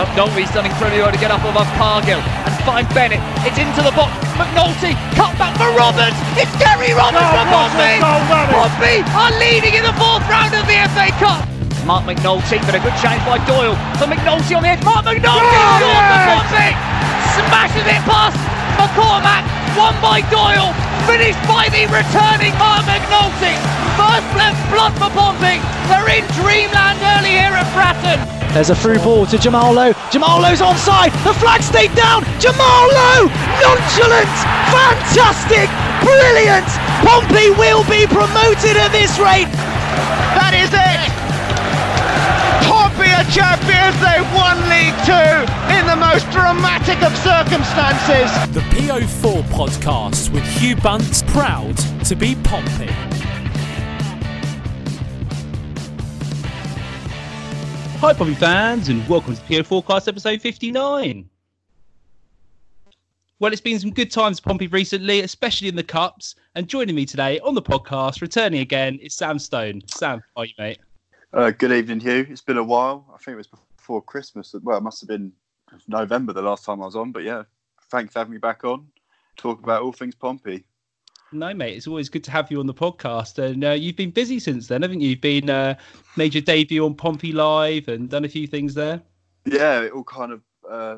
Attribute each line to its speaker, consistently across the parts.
Speaker 1: McNulty's done incredibly well to get up above Cargill and find Bennett. It's into the box. McNulty cut back for Roberts. It's Gary Roberts
Speaker 2: Oh,
Speaker 1: for
Speaker 2: what a
Speaker 1: Pompey.
Speaker 2: goal that is.
Speaker 1: Pompey are leading in the fourth round of the FA Cup. Marc McNulty, but a good change by Doyle. For McNulty on the edge. Marc McNulty
Speaker 2: Oh, yes.
Speaker 1: Smashes it past McCormack. Won by Doyle. Finished by the returning Marc McNulty. First left blood for Pompey. They're in dreamland early here at Fratton.
Speaker 3: There's a through ball to Jamal Lowe. Jamal Lowe's onside. The flag stayed down. Jamal Lowe, nonchalant, fantastic, brilliant. Pompey will be promoted at this rate.
Speaker 2: That is it! Pompey are champions, they won League Two in the most dramatic of circumstances.
Speaker 4: The PO4 podcast with Hugh Bunt, proud to be Pompey.
Speaker 5: Hi, Pompey fans, and welcome to PO Forecast episode 59. Well, it's been some good times Pompey recently, especially in the Cups. And joining me today on the podcast, returning again, is Sam Stone. Sam, how are you, mate?
Speaker 6: Uh, good evening, Hugh. It's been a while. I think it was before Christmas. Well, it must have been November the last time I was on. But yeah, thanks for having me back on. Talk about all things Pompey.
Speaker 5: No, mate, it's always good to have you on the podcast. And uh, you've been busy since then, haven't you? You've been uh, made your debut on Pompey Live and done a few things there.
Speaker 6: Yeah, it all kind of uh,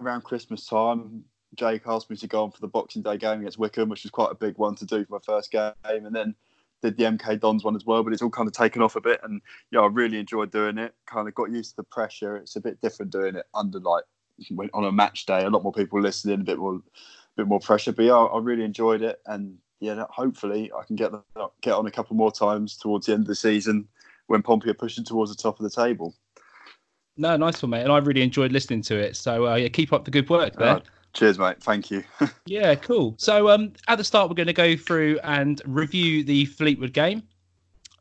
Speaker 6: around Christmas time. Jake asked me to go on for the Boxing Day game against Wycombe, which was quite a big one to do for my first game, and then did the MK Dons one as well. But it's all kind of taken off a bit, and yeah, I really enjoyed doing it. Kind of got used to the pressure. It's a bit different doing it under like on a match day. A lot more people listening, a bit more, bit more pressure. But yeah, I, I really enjoyed it, and yeah, hopefully I can get get on a couple more times towards the end of the season when Pompey are pushing towards the top of the table.
Speaker 5: No, nice one, mate. And I really enjoyed listening to it. So uh, yeah, keep up the good work there.
Speaker 6: Uh, cheers, mate. Thank you.
Speaker 5: Yeah, cool. So um, at the start, we're going to go through and review the Fleetwood game.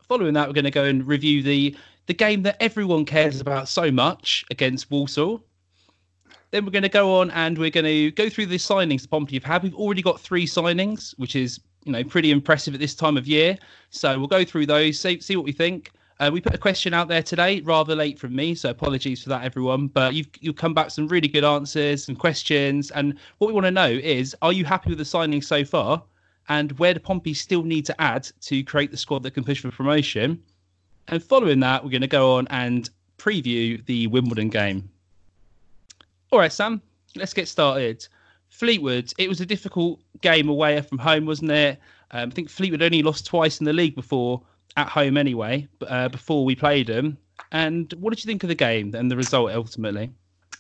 Speaker 5: Following that, we're going to go and review the the game that everyone cares about so much against Walsall. Then we're going to go on and we're going to go through the signings that Pompey have had. We've already got three signings, which is you know pretty impressive at this time of year. So we'll go through those, see, see what we think. Uh, we put a question out there today, rather late from me, so apologies for that, everyone. But you've you've come back some really good answers, some questions, and what we want to know is: Are you happy with the signing so far? And where do Pompey still need to add to create the squad that can push for promotion? And following that, we're going to go on and preview the Wimbledon game. All right, Sam, let's get started. Fleetwood, it was a difficult game away from home, wasn't it? Um, I think Fleetwood only lost twice in the league before at home anyway, uh, before we played them. And what did you think of the game and the result ultimately?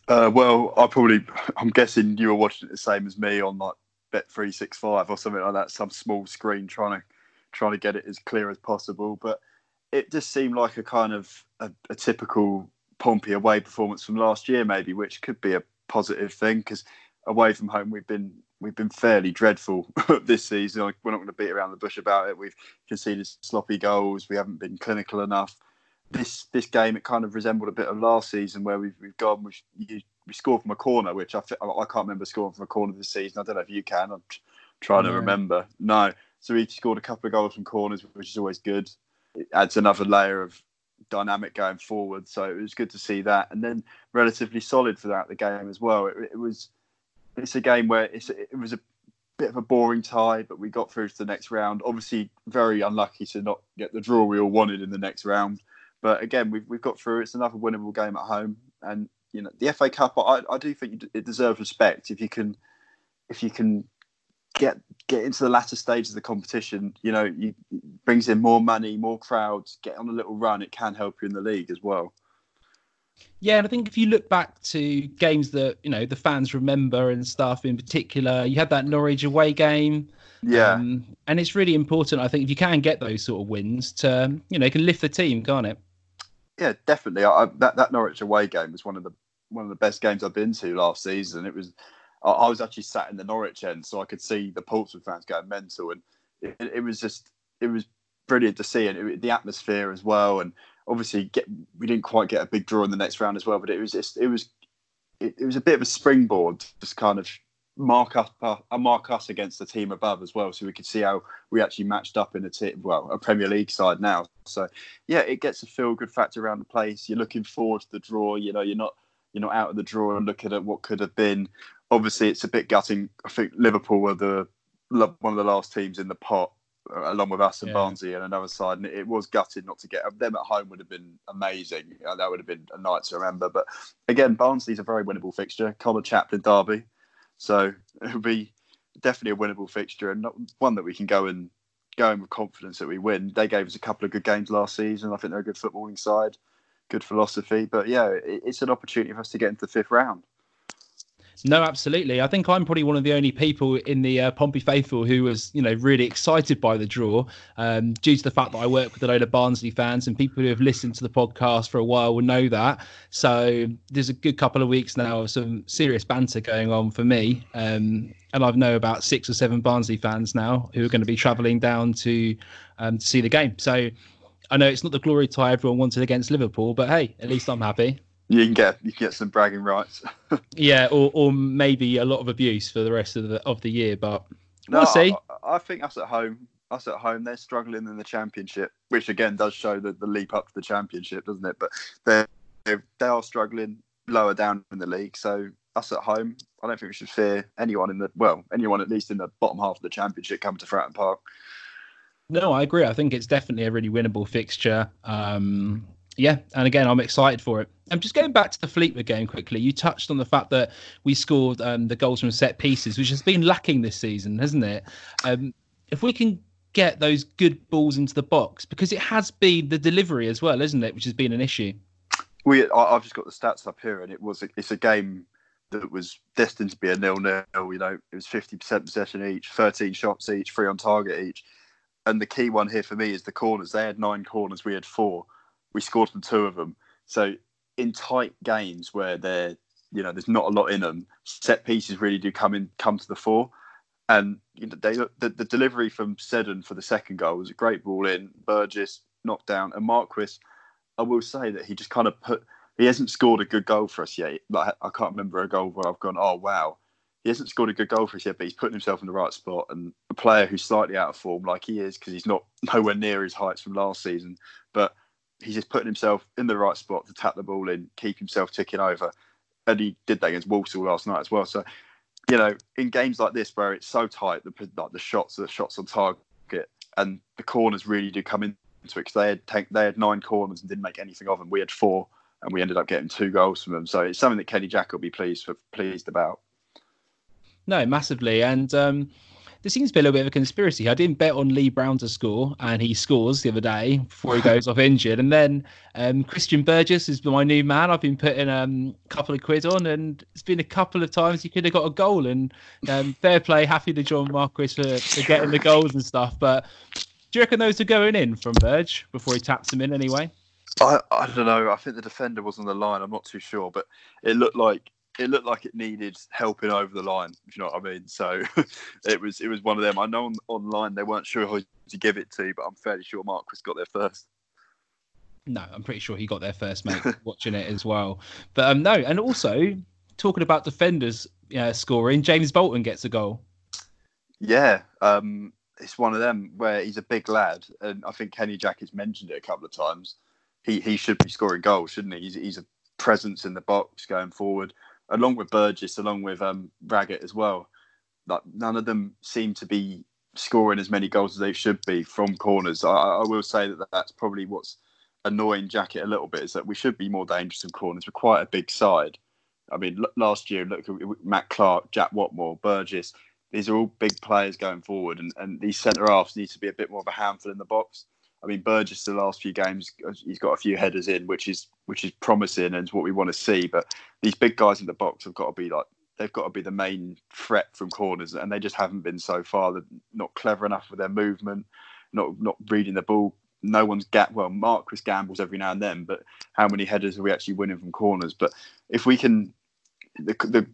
Speaker 6: Uh, well, I probably, I'm guessing you were watching it the same as me on like Bet three six five or something like that, some small screen trying to trying to get it as clear as possible. But it just seemed like a kind of a, a typical Pompey away performance from last year, maybe, which could be a positive thing because away from home we've been we've been fairly dreadful this season. Like, We're not going to beat around the bush about it. We've conceded sloppy goals. We haven't been clinical enough. This this game it kind of resembled a bit of last season where we've we've gone we you, we scored from a corner, which I I can't remember scoring from a corner this season. I don't know if you can. I'm tr- trying to remember. No, so we scored a couple of goals from corners, which is always good. It adds another layer of dynamic going forward. So it was good to see that, and then relatively solid throughout the game as well. It, it was it's a game where it's it was a bit of a boring tie, but we got through to the next round. Obviously, very unlucky to not get the draw we all wanted in the next round. But again, we've we've got through. It's another winnable game at home, and you know the FA Cup. I, I do think it deserves respect if you can if you can get get into the latter stages of the competition. You know, you it brings in more money, more crowds. Get on a little run. It can help you in the league as well.
Speaker 5: Yeah, and I think if you look back to games that you know the fans remember and stuff, in particular, you had that Norwich away game.
Speaker 6: Yeah.
Speaker 5: Um, and it's really important, I think, if you can get those sort of wins to, you know, it can lift the team, can't it?
Speaker 6: yeah, definitely. I, I- that that Norwich away game was one of the one of the best games I've been to last season. It was. I, I was actually sat in the Norwich end, so I could see the Portsmouth fans going mental, and it, it was just it was brilliant to see, and it, the atmosphere as well. And obviously, get we didn't quite get a big draw in the next round as well, but it was just it was it, it was a bit of a springboard, to just kind of mark us uh, mark us against the team above as well, so we could see how we actually matched up in a team, well, a Premier League side now. So yeah, it gets a feel good factor around the place. You're looking forward to the draw. You know, you're not you're not out of the draw and looking at what could have been. Obviously, it's a bit gutting. I think Liverpool were the one of the last teams in the pot, along with us and
Speaker 5: Yeah.
Speaker 6: Barnsley and another side. And it was gutted not to get them at home. Would have been amazing. Uh, that would have been a night to remember. But again, Barnsley's a very winnable fixture. Connor Chaplin derby, so it'll be definitely a winnable fixture and not one that we can go and go in with confidence that we win. They gave us a couple of good games last season. I think they're a good footballing side, good philosophy. But yeah, it's an opportunity for us to get into the fifth round.
Speaker 5: No, absolutely. I think I'm probably one of the only people in the uh, Pompey faithful who was, you know, really excited by the draw, um, due to the fact that I work with a load of Barnsley fans and people who have listened to the podcast for a while will know that. So there's a good couple of weeks now of some serious banter going on for me, um, and I've know about six or seven Barnsley fans now who are going to be travelling down to um, to see the game. So I know it's not the glory tie everyone wanted against Liverpool, but hey, at least I'm happy.
Speaker 6: You can get you can get some bragging rights.
Speaker 5: Yeah, or or maybe a lot of abuse for the rest of the of the year, but
Speaker 6: No,
Speaker 5: we'll see.
Speaker 6: I, I think us at home, us at home, they're struggling in the championship, which again does show the, the leap up to the championship, doesn't it? But they're, they're they are struggling lower down in the league. So us at home, I don't think we should fear anyone in the well, anyone at least in the bottom half of the championship coming to Fratton Park.
Speaker 5: No, I agree. I think it's definitely a really winnable fixture. Um, yeah, and again, I'm excited for it. I'm just going back to the Fleetwood game quickly. You touched on the fact that we scored um, the goals from set pieces, which has been lacking this season, hasn't it? Um, if we can get those good balls into the box, because it has been the delivery as well, isn't it? Which has been an issue.
Speaker 6: We, I, I've just got the stats up here, and it was it's a game that was destined to be a nil-nil. You know, it was 50% possession each, 13 shots each, three on target each. And the key one here for me is the corners. They had nine corners, we had four. We scored from two of them. So in tight games where they're, you know, there's not a lot in them, set pieces really do come in, come to the fore. And you know, they the, the delivery from Seddon for the second goal was a great ball in. Burgess knocked down, and Marquis. I will say that he just kind of put. He hasn't scored a good goal for us yet. Like I can't remember a goal where I've gone, oh wow, he hasn't scored a good goal for us yet, but he's putting himself in the right spot. And a player who's slightly out of form, like he is, because he's not nowhere near his heights from last season, but he's just putting himself in the right spot to tap the ball in, keep himself ticking over. And he did that against Walsall last night as well. So, you know, in games like this where it's so tight, the like the shots, the shots on target, and the corners really do come into it because they had take, they had nine corners and didn't make anything of them. We had four, and we ended up getting two goals from them. So it's something that Kenny Jackett will be pleased for, pleased about.
Speaker 5: No, massively. And um, there seems to be a little bit of a conspiracy. I didn't bet on Lee Brown to score, and he scores the other day before he goes off injured. And then um, Christian Burgess is my new man. I've been putting um, a couple of quid on, and it's been a couple of times he could have got a goal. And um, fair play, happy to John Marquis for, for getting the goals and stuff. But do you reckon those are going in from Burge before he taps them in anyway?
Speaker 6: I, I don't know. I think the defender was on the line. I'm not too sure, but it looked like it looked like it needed helping over the line. If you know what I mean. So it was it was one of them. I know on, online they weren't sure who to give it to, but I'm fairly sure Marquis got there first.
Speaker 5: No, I'm pretty sure he got there first, mate, watching it as well. But um, no, and also talking about defenders uh, scoring, James Bolton gets a goal.
Speaker 6: Yeah, um, it's one of them where he's a big lad, and I think Kenny Jackett has mentioned it a couple of times. He he should be scoring goals, shouldn't he? He's, he's a presence in the box going forward, along with Burgess, along with um, Raggett as well. Like none of them seem to be scoring as many goals as they should be from corners. I, I will say that that's probably what's annoying Jackett a little bit is that we should be more dangerous in corners. We're quite a big side. I mean, l- last year, look at Matt Clarke, Jack Whatmough, Burgess. These are all big players going forward, and, and these centre halves need to be a bit more of a handful in the box. I mean, Burgess the last few games, he's got a few headers in, which is which is promising and what we want to see. But these big guys in the box have got to be like they've got to be the main threat from corners, and they just haven't been so far. They're not clever enough with their movement, not not reading the ball. No one's gat well. Marquis gambles every now and then, but how many headers are we actually winning from corners? But if we can, the the,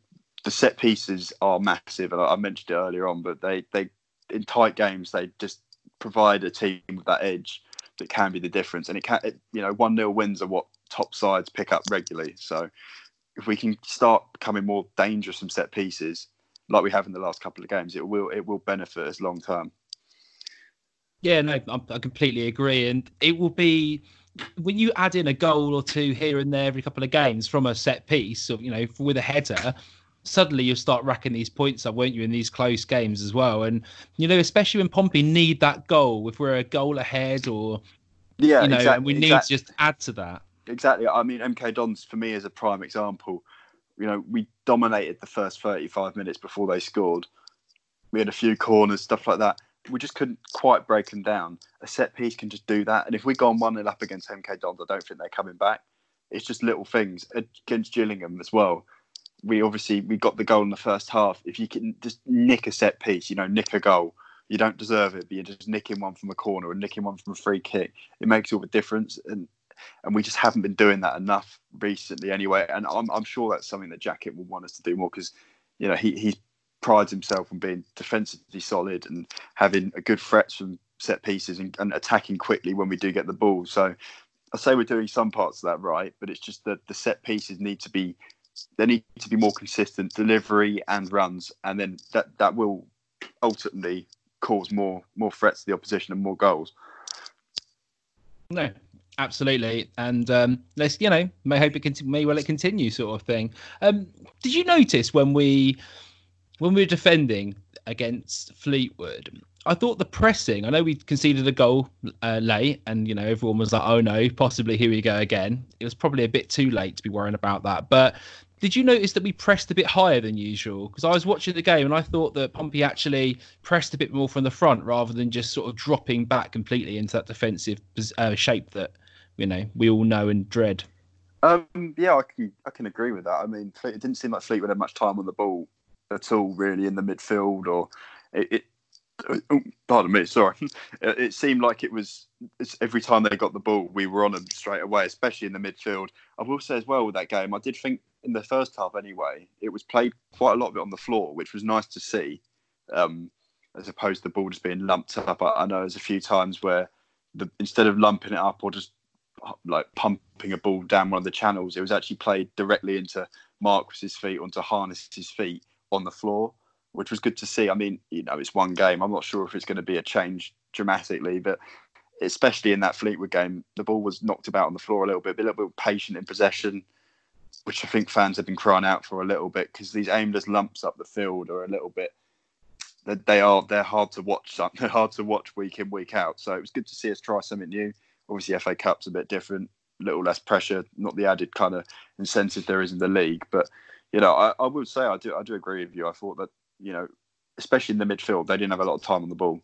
Speaker 6: the set pieces are massive, and I mentioned it earlier on. But they they in tight games they just provide a team with that edge that can be the difference. And it can, it, you know, one 0 wins are what top sides pick up regularly. So if we can start becoming more dangerous from set pieces, like we have in the last couple of games, it will it will benefit us long term.
Speaker 5: Yeah, no, I completely agree, and it will be when you add in a goal or two here and there every couple of games from a set piece, or you know, with a header, suddenly you'll start racking these points up, won't you, in these close games as well? And you know, especially when Pompey need that goal, if we're a goal ahead or
Speaker 6: Yeah,
Speaker 5: you know,
Speaker 6: exactly,
Speaker 5: and we need
Speaker 6: exactly.
Speaker 5: to just add to that.
Speaker 6: Exactly. I mean, MK Dons for me is a prime example. You know, we dominated the first 35 minutes before they scored. We had a few corners, stuff like that. We just couldn't quite break them down. A set piece can just do that. And if we go on 1 0 up against MK Dons, I don't think they're coming back. It's just little things. Against Gillingham as well, we obviously we got the goal in the first half. If you can just nick a set piece, you know, nick a goal, you don't deserve it, but you're just nicking one from a corner or nicking one from a free kick. It makes all the difference. And and we just haven't been doing that enough recently anyway. And I'm, I'm sure that's something that Jackett will want us to do more because, you know, he, he prides himself on being defensively solid and having a good threats from set pieces and, and attacking quickly when we do get the ball. So I say we're doing some parts of that right, but it's just that the set pieces need to be they need to be more consistent delivery and runs, and then that that will ultimately cause more more threats to the opposition and more goals.
Speaker 5: No, absolutely. And um, let's, you know, may hope it continue, may well it continue, sort of thing. Um, did you notice when we when we were defending against Fleetwood? I thought the pressing. I know we conceded a goal uh, late, and you know everyone was like, "Oh no, possibly here we go again." It was probably a bit too late to be worrying about that. But did you notice that we pressed a bit higher than usual? Because I was watching the game and I thought that Pompey actually pressed a bit more from the front rather than just sort of dropping back completely into that defensive uh, shape that you know we all know and dread.
Speaker 6: Um, yeah, I can I can agree with that. I mean, it didn't seem like Fleetwood had much time on the ball at all, really, in the midfield, or it. it pardon me, sorry. It, seemed like it was every time they got the ball, we were on them straight away, especially in the midfield. I will say as well with that game, I did think in the first half anyway, it was played quite a lot of it on the floor, which was nice to see, um, as opposed to the ball just being lumped up. I, I know there's a few times where the, instead of lumping it up or just like pumping a ball down one of the channels, it was actually played directly into Marquis's feet, onto Harness's feet on the floor, which was good to see. I mean, you know, it's one game. I'm not sure if it's going to be a change dramatically, but especially in that Fleetwood game, the ball was knocked about on the floor a little bit, a little bit patient in possession, which I think fans have been crying out for a little bit because these aimless lumps up the field are a little bit. They are they're hard to watch. They're hard to watch week in week out. So it was good to see us try something new. Obviously, FA Cup's a bit different, a little less pressure, not the added kind of incentive there is in the league. But you know, I, I would say I do I do agree with you. I thought that you know, especially in the midfield, they didn't have a lot of time on the ball.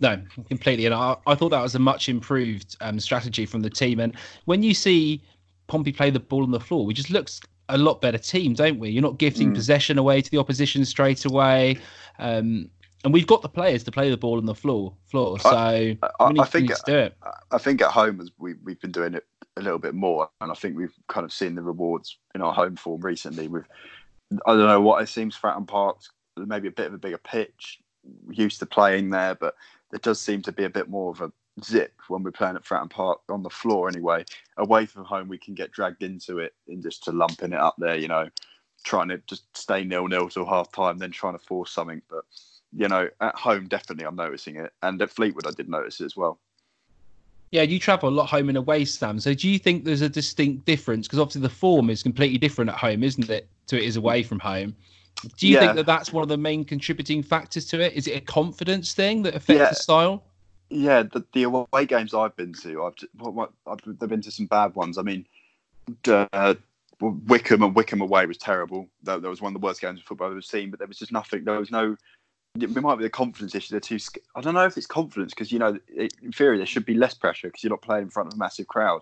Speaker 5: No, completely. And I, I thought that was a much improved um, strategy from the team. And when you see Pompey play the ball on the floor, we just looks a lot better team, don't we? You're not gifting
Speaker 6: Mm.
Speaker 5: possession away to the opposition straight away. Um, and we've got the players to play the ball on the floor. Floor. So
Speaker 6: I,
Speaker 5: need,
Speaker 6: I think
Speaker 5: we need to do it.
Speaker 6: I think at home as we we've been doing it a little bit more, and I think we've kind of seen the rewards in our home form recently. With I don't know what it seems Fratton Park's maybe a bit of a bigger pitch, used to playing there, but there does seem to be a bit more of a zip when we're playing at Fratton Park on the floor anyway. Away from home, we can get dragged into it and just to lumping it up there, you know, trying to just stay nil nil till half time, then trying to force something. But you know, at home, definitely I'm noticing it, and at Fleetwood, I did notice it as well.
Speaker 5: Yeah, you travel a lot home and away, Sam. So do you think there's a distinct difference? Because obviously the form is completely different at home, isn't it, to it is away from home? Do you
Speaker 6: Yeah.
Speaker 5: think that that's one of the main contributing factors to it? Is it a confidence thing that affects
Speaker 6: Yeah.
Speaker 5: the style?
Speaker 6: Yeah, the, the away games I've been to, I've, what, what, I've they've been to some bad ones. I mean, uh, Wycombe and Wycombe away was terrible. That, that was one of the worst games of football I've ever seen. But there was just nothing. There was no. It might be the confidence issue. They're too. I don't know if it's confidence because you know, in theory, there should be less pressure because you're not playing in front of a massive crowd.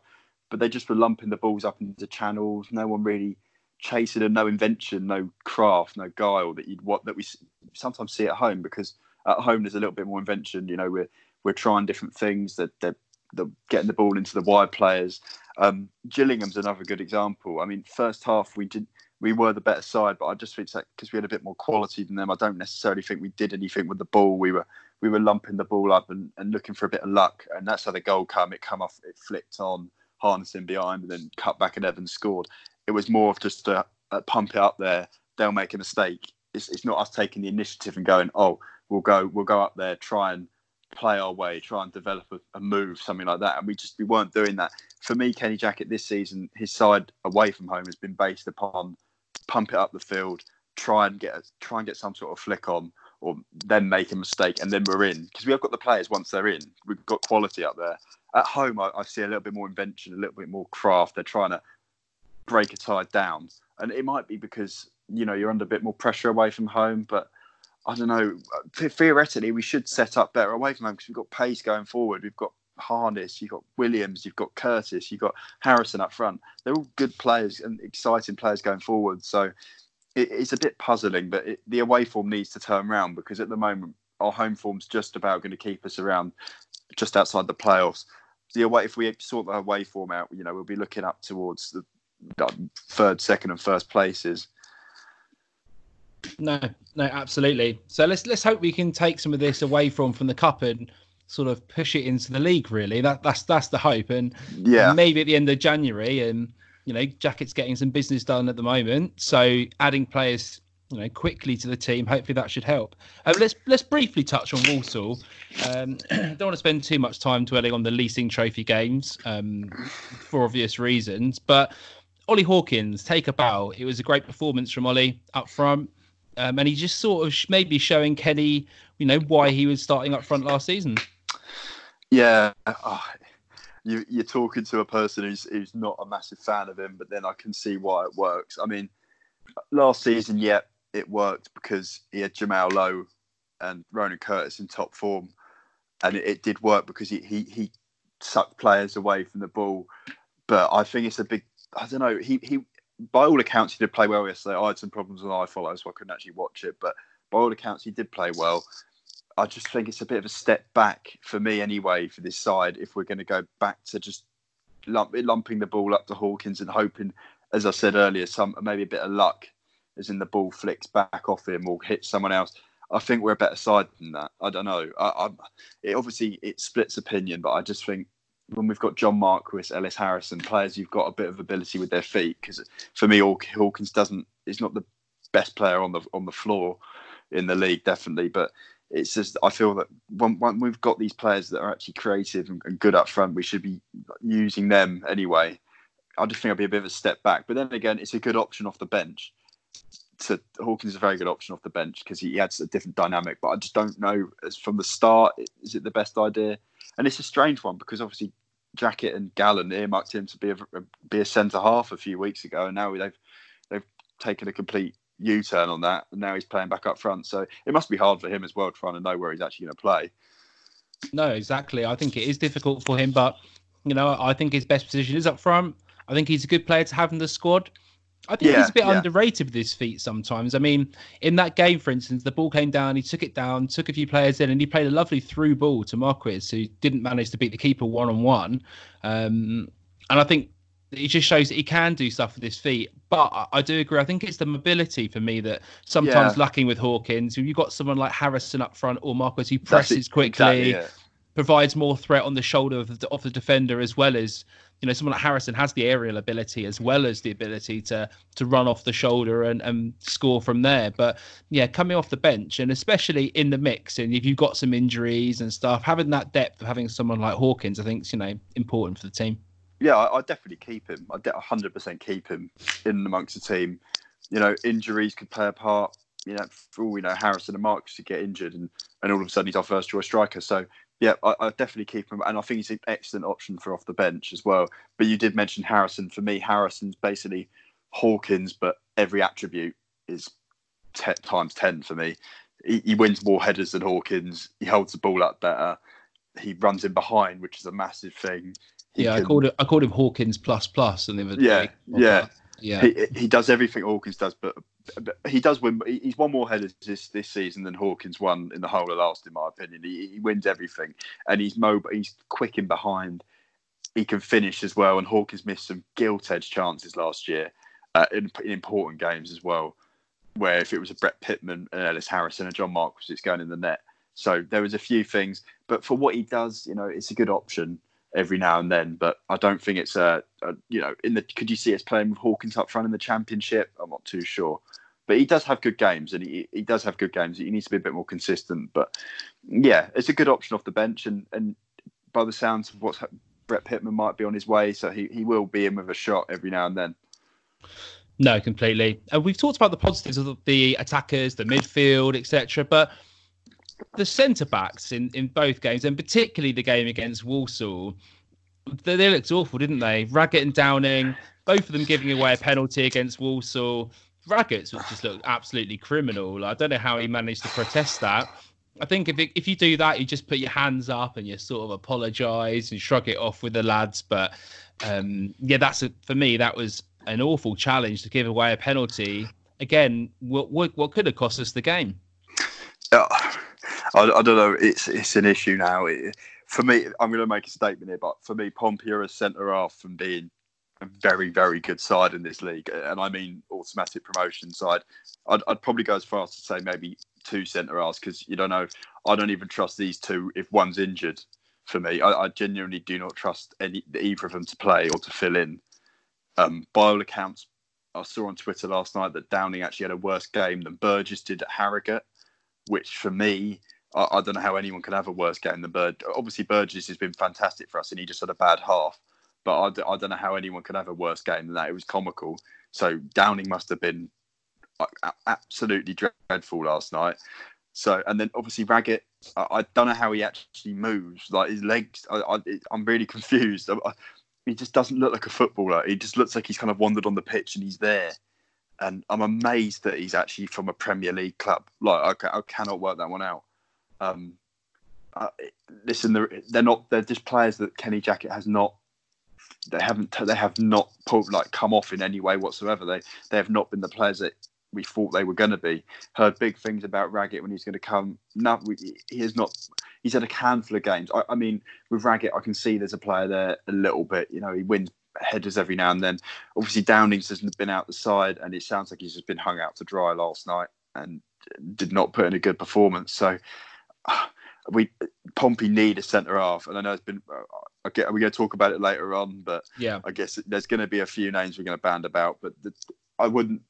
Speaker 6: But they just were lumping the balls up into channels. No one really chasing and no invention, no craft, no guile that you'd what that we sometimes see at home because at home there's a little bit more invention. You know, we're we're trying different things that they're, they're getting the ball into the wide players. Um, Gillingham's another good example. I mean, first half we did we were the better side, but I just think that because we had a bit more quality than them, I don't necessarily think we did anything with the ball. We were we were lumping the ball up and, and looking for a bit of luck, and that's how the goal come. It come off, it flicked on, harnessing behind, and then cut back, and Evans scored. It was more of just a, a pump it up there. They'll make a mistake. It's, it's not us taking the initiative and going, oh, we'll go we'll go up there, try and play our way, try and develop a, a, move, something like that. And we just we weren't doing that. For me, Kenny Jackett this season, his side away from home has been based upon pump it up the field, try and get a, try and get some sort of flick on, or then make a mistake and then we're in because we have got the players once they're in. We've got quality up there. At home, I, I see a little bit more invention, a little bit more craft. They're trying to break a tie down, and it might be because you know you're under a bit more pressure away from home, but I don't know. Theoretically, we should set up better away from home because we've got pace going forward. We've got Harness, you've got Williams, you've got Curtis, you've got Harrison up front. They're all good players and exciting players going forward. So it, it's a bit puzzling, but it, the away form needs to turn around because at the moment our home form's just about going to keep us around just outside the playoffs. The away, if we sort the away form out, you know, we'll be looking up towards the, third, second, and first places.
Speaker 5: No, no, absolutely. So let's let's hope we can take some of this away from from the cup and sort of push it into the league. Really, that that's that's the hope. And
Speaker 6: yeah,
Speaker 5: maybe at the end of January, and you know, Jackett's getting some business done at the moment. So adding players, you know, quickly to the team, hopefully that should help. Uh, let's let's briefly touch on Walsall. Um, don't want to spend too much time dwelling on the leasing trophy games um, for obvious reasons, but. Ollie Hawkins, take a bow. It was a great performance from Ollie up front. Um, and he just sort of maybe showing Kenny, you know, why he was starting up front last season.
Speaker 6: Yeah, oh, you, you're talking to a person who's who's not a massive fan of him, but then I can see why it works. I mean, last season, yeah, it worked because he had Jamal Lowe and Ronan Curtis in top form, and it, it did work because he, he he sucked players away from the ball. But I think it's a big. I don't know. He he by all accounts, he did play well yesterday. I had some problems with iFollow, so I couldn't actually watch it. But by all accounts, he did play well. I just think it's a bit of a step back for me anyway for this side if we're going to go back to just lump, lumping the ball up to Hawkins and hoping, as I said earlier, some maybe a bit of luck, as in the ball flicks back off him or hits someone else. I think we're a better side than that. I don't know. I, I, it obviously it splits opinion, but I just think when we've got John Marquis, Ellis Harrison, players you've got a bit of ability with their feet. Because for me, Hawkins doesn't is not the best player on the on the floor in the league, definitely. But it's just I feel that when, when we've got these players that are actually creative and, and, good up front, we should be using them anyway. I just think it'll be a bit of a step back. But then again, it's a good option off the bench. To Hawkins is a very good option off the bench because he, he adds a different dynamic. But I just don't know as from the start, is it the best idea? And it's a strange one because obviously Jackett and Gallen earmarked him to be a be a centre half a few weeks ago, and now they've they've taken a complete U-turn on that, and now he's playing back up front. So it must be hard for him as well, trying to know where he's actually going to play.
Speaker 5: No, exactly. I think it is difficult for him, but you know, I think his best position is up front. I think he's a good player to have in the squad. I think yeah, he's a bit yeah. underrated with his feet sometimes. I mean, in that game, for instance, the ball came down, he took it down, took a few players in, and he played a lovely through ball to Marquis, who didn't manage to beat the keeper one on one. Um, and I think it just shows that he can do stuff with his feet. But I do agree. I think it's the mobility for me that sometimes yeah. lacking with Hawkins. You've got someone like Harrison up front or Marquis who presses quickly, exactly, provides more threat on the shoulder of the, of the defender as well as you know someone like Harrison has the aerial ability as well as the ability to to run off the shoulder and, and score from there. But yeah, coming off the bench and especially in the mix, and if you've got some injuries and stuff, having that depth of having someone like Hawkins, I think is you know important for the team.
Speaker 6: Yeah, I, I definitely keep him. I 100% keep him in amongst the team. You know, injuries could play a part. You know, for all we know, Harrison and Marquis could get injured, and, and all of a sudden he's our first choice striker. So yeah, I, I, definitely keep him, and I think he's an excellent option for off the bench as well. But you did mention Harrison. For me, Harrison's basically Hawkins, but every attribute is te- times ten for me. He, he, wins more headers than Hawkins. He holds the ball up better. He runs in behind, which is a massive thing.
Speaker 5: He yeah, can, I called it. I called him Hawkins plus plus, and the other
Speaker 6: yeah, yeah, yeah. He, he does everything Hawkins does, but he does win. He's won more headers this this season than Hawkins won in the whole of last, in my opinion. He, he wins everything, and he's mobile. He's quick in behind. He can finish as well. And Hawkins missed some gilt edge chances last year uh, in, in, important games as well, where if it was a Brett Pitman and Ellis Harrison and John Marquis, it's going in the net. So there was a few things, but for what he does, you know, it's a good option every now and then. But I don't think it's a, a, you know in the could you see us playing with Hawkins up front in the championship? I'm not too sure. But he does have good games, and he, he does have good games. He needs to be a bit more consistent. But yeah, it's a good option off the bench, and and by the sounds of what's Brett Pitman might be on his way, so he, he will be in with a shot every now and then.
Speaker 5: No, completely. And we've talked about the positives of the attackers, the midfield, etc. But the centre backs in, in both games, and particularly the game against Walsall, they, they looked awful, didn't they? Raggett and Downing, both of them giving away a penalty against Walsall. Raggett's just looked absolutely criminal. I don't know how he managed to protest that. I think if it, if you do that, you just put your hands up and you sort of apologise and shrug it off with the lads. But um, yeah, that's a, for me that was an awful challenge to give away a penalty. Again, what what, what could have cost us the game?
Speaker 6: Uh, I, I, don't know. It's it's an issue now. It, for me, I'm going to make a statement here, but for me, Pompey are a centre half from being a very, very good side in this league, and I mean automatic promotion side. I'd, I'd probably go as far as to say maybe two centre halves because you don't know. I don't even trust these two if one's injured. For me, I, I genuinely do not trust any either of them to play or to fill in. Um, by all accounts, I saw on Twitter last night that Downing actually had a worse game than Burgess did at Harrogate, which for me, I, I don't know how anyone can have a worse game than Bird. Obviously, Burgess has been fantastic for us, and he just had a bad half. But I, I don't know how anyone can have a worse game than that. It was comical. So Downing must have been uh, absolutely dreadful last night. So, and then obviously Raggett, I, I, don't know how he actually moves. Like his legs, I, am really confused. I, he just doesn't look like a footballer. He just looks like he's kind of wandered on the pitch and he's there. And I'm amazed that he's actually from a Premier League club. Like I, I cannot work that one out. Um, uh, listen, they're, they're not. They're just players that Kenny Jackett has not they haven't they have not put, like come off in any way whatsoever. They they have not been the players that we thought they were going to be. Heard big things about Raggett when he's going to come. No, he has not. He's had a handful of games. I, I, mean, with Raggett, I can see there's a player there a little bit. You know, he wins headers every now and then. Obviously, Downings hasn't been out the side, and it sounds like he's just been hung out to dry last night and did not put in a good performance. So. Uh, we Pompey need a centre half, and I know it's been. Uh, I get we're going to talk about it later on, but
Speaker 5: yeah,
Speaker 6: I guess there's going to be a few names we're going to band about, but the, I wouldn't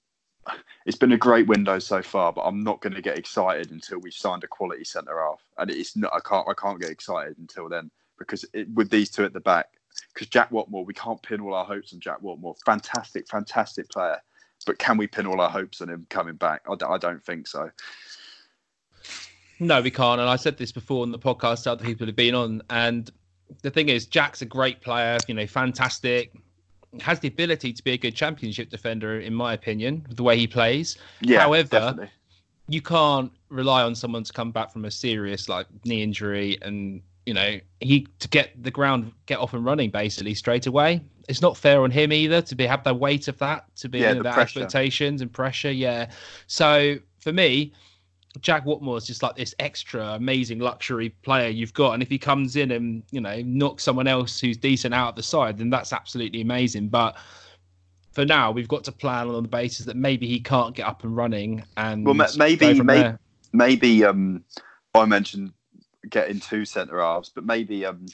Speaker 6: it's been a great window so far, but I'm not going to get excited until we've signed a quality centre half, and it's not. I can't. I can't get excited until then because it, with these two at the back, because Jack Whatmough, we can't pin all our hopes on Jack Whatmough. Fantastic, fantastic player, but can we pin all our hopes on him coming back? I, I don't think so.
Speaker 5: No, we can't. And I said this before on the podcast other people have been on, and the thing is, Jack's a great player. You know, fantastic has the ability to be a good championship defender, in my opinion, the way he plays.
Speaker 6: Yeah,
Speaker 5: However,
Speaker 6: definitely.
Speaker 5: you can't rely on someone to come back from a serious like knee injury and you know he to get the ground get off and running basically straight away. It's not fair on him either to be have the weight of that to be
Speaker 6: yeah,
Speaker 5: the expectations and pressure. Yeah, so for me, Jack Whatmough is just like this extra amazing luxury player you've got, and if he comes in and you know knocks someone else who's decent out of the side, then that's absolutely amazing. But for now, we've got to plan on the basis that maybe he can't get up and running, and
Speaker 6: well, maybe maybe, maybe um, I mentioned getting two centre halves, but maybe um,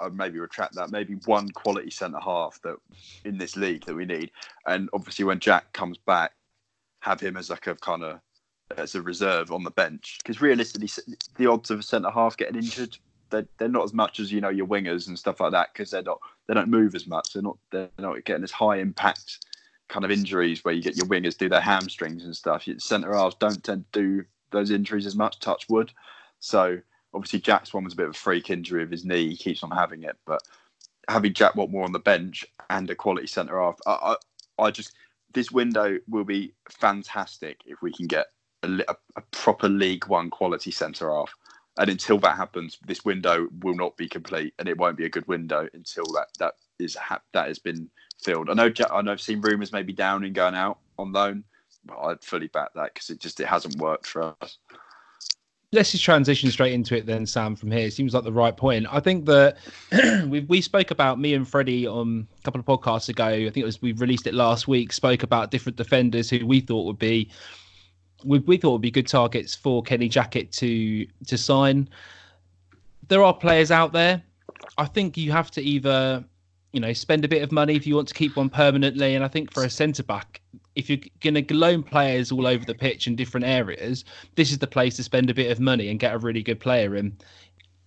Speaker 6: I'd maybe retract that. Maybe one quality centre half that in this league that we need, and obviously when Jack comes back, have him as like a kind of as a reserve on the bench because realistically, the odds of a centre half getting injured they're, they're not as much as you know your wingers and stuff like that because they're not they don't move as much. They're not they're not getting as high impact kind of injuries where you get your wingers do their hamstrings and stuff. Centre halves don't tend to do those injuries as much. Touch wood. So obviously Jack's one was a bit of a freak injury of his knee. He keeps on having it, but having Jack Whatmough on the bench and a quality centre half, I, I, I just this window will be fantastic if we can get a, a proper League One quality centre half. And until that happens, this window will not be complete, and it won't be a good window until that that is ha- that has been filled. I know Jack, I know I've seen rumours maybe Downing going out on loan, but I'd fully back that because it just it hasn't worked for us.
Speaker 5: Let's just transition straight into it then, Sam. From here, it seems like the right point. I think that we we spoke about me and Freddie on a couple of podcasts ago. I think it was we released it last week. Spoke about different defenders who we thought would be we, we thought would be good targets for Kenny Jackett to to sign. There are players out there. I think you have to either, you know, spend a bit of money if you want to keep one permanently. And I think for a centre back, if you're going to loan players all over the pitch in different areas, this is the place to spend a bit of money and get a really good player in.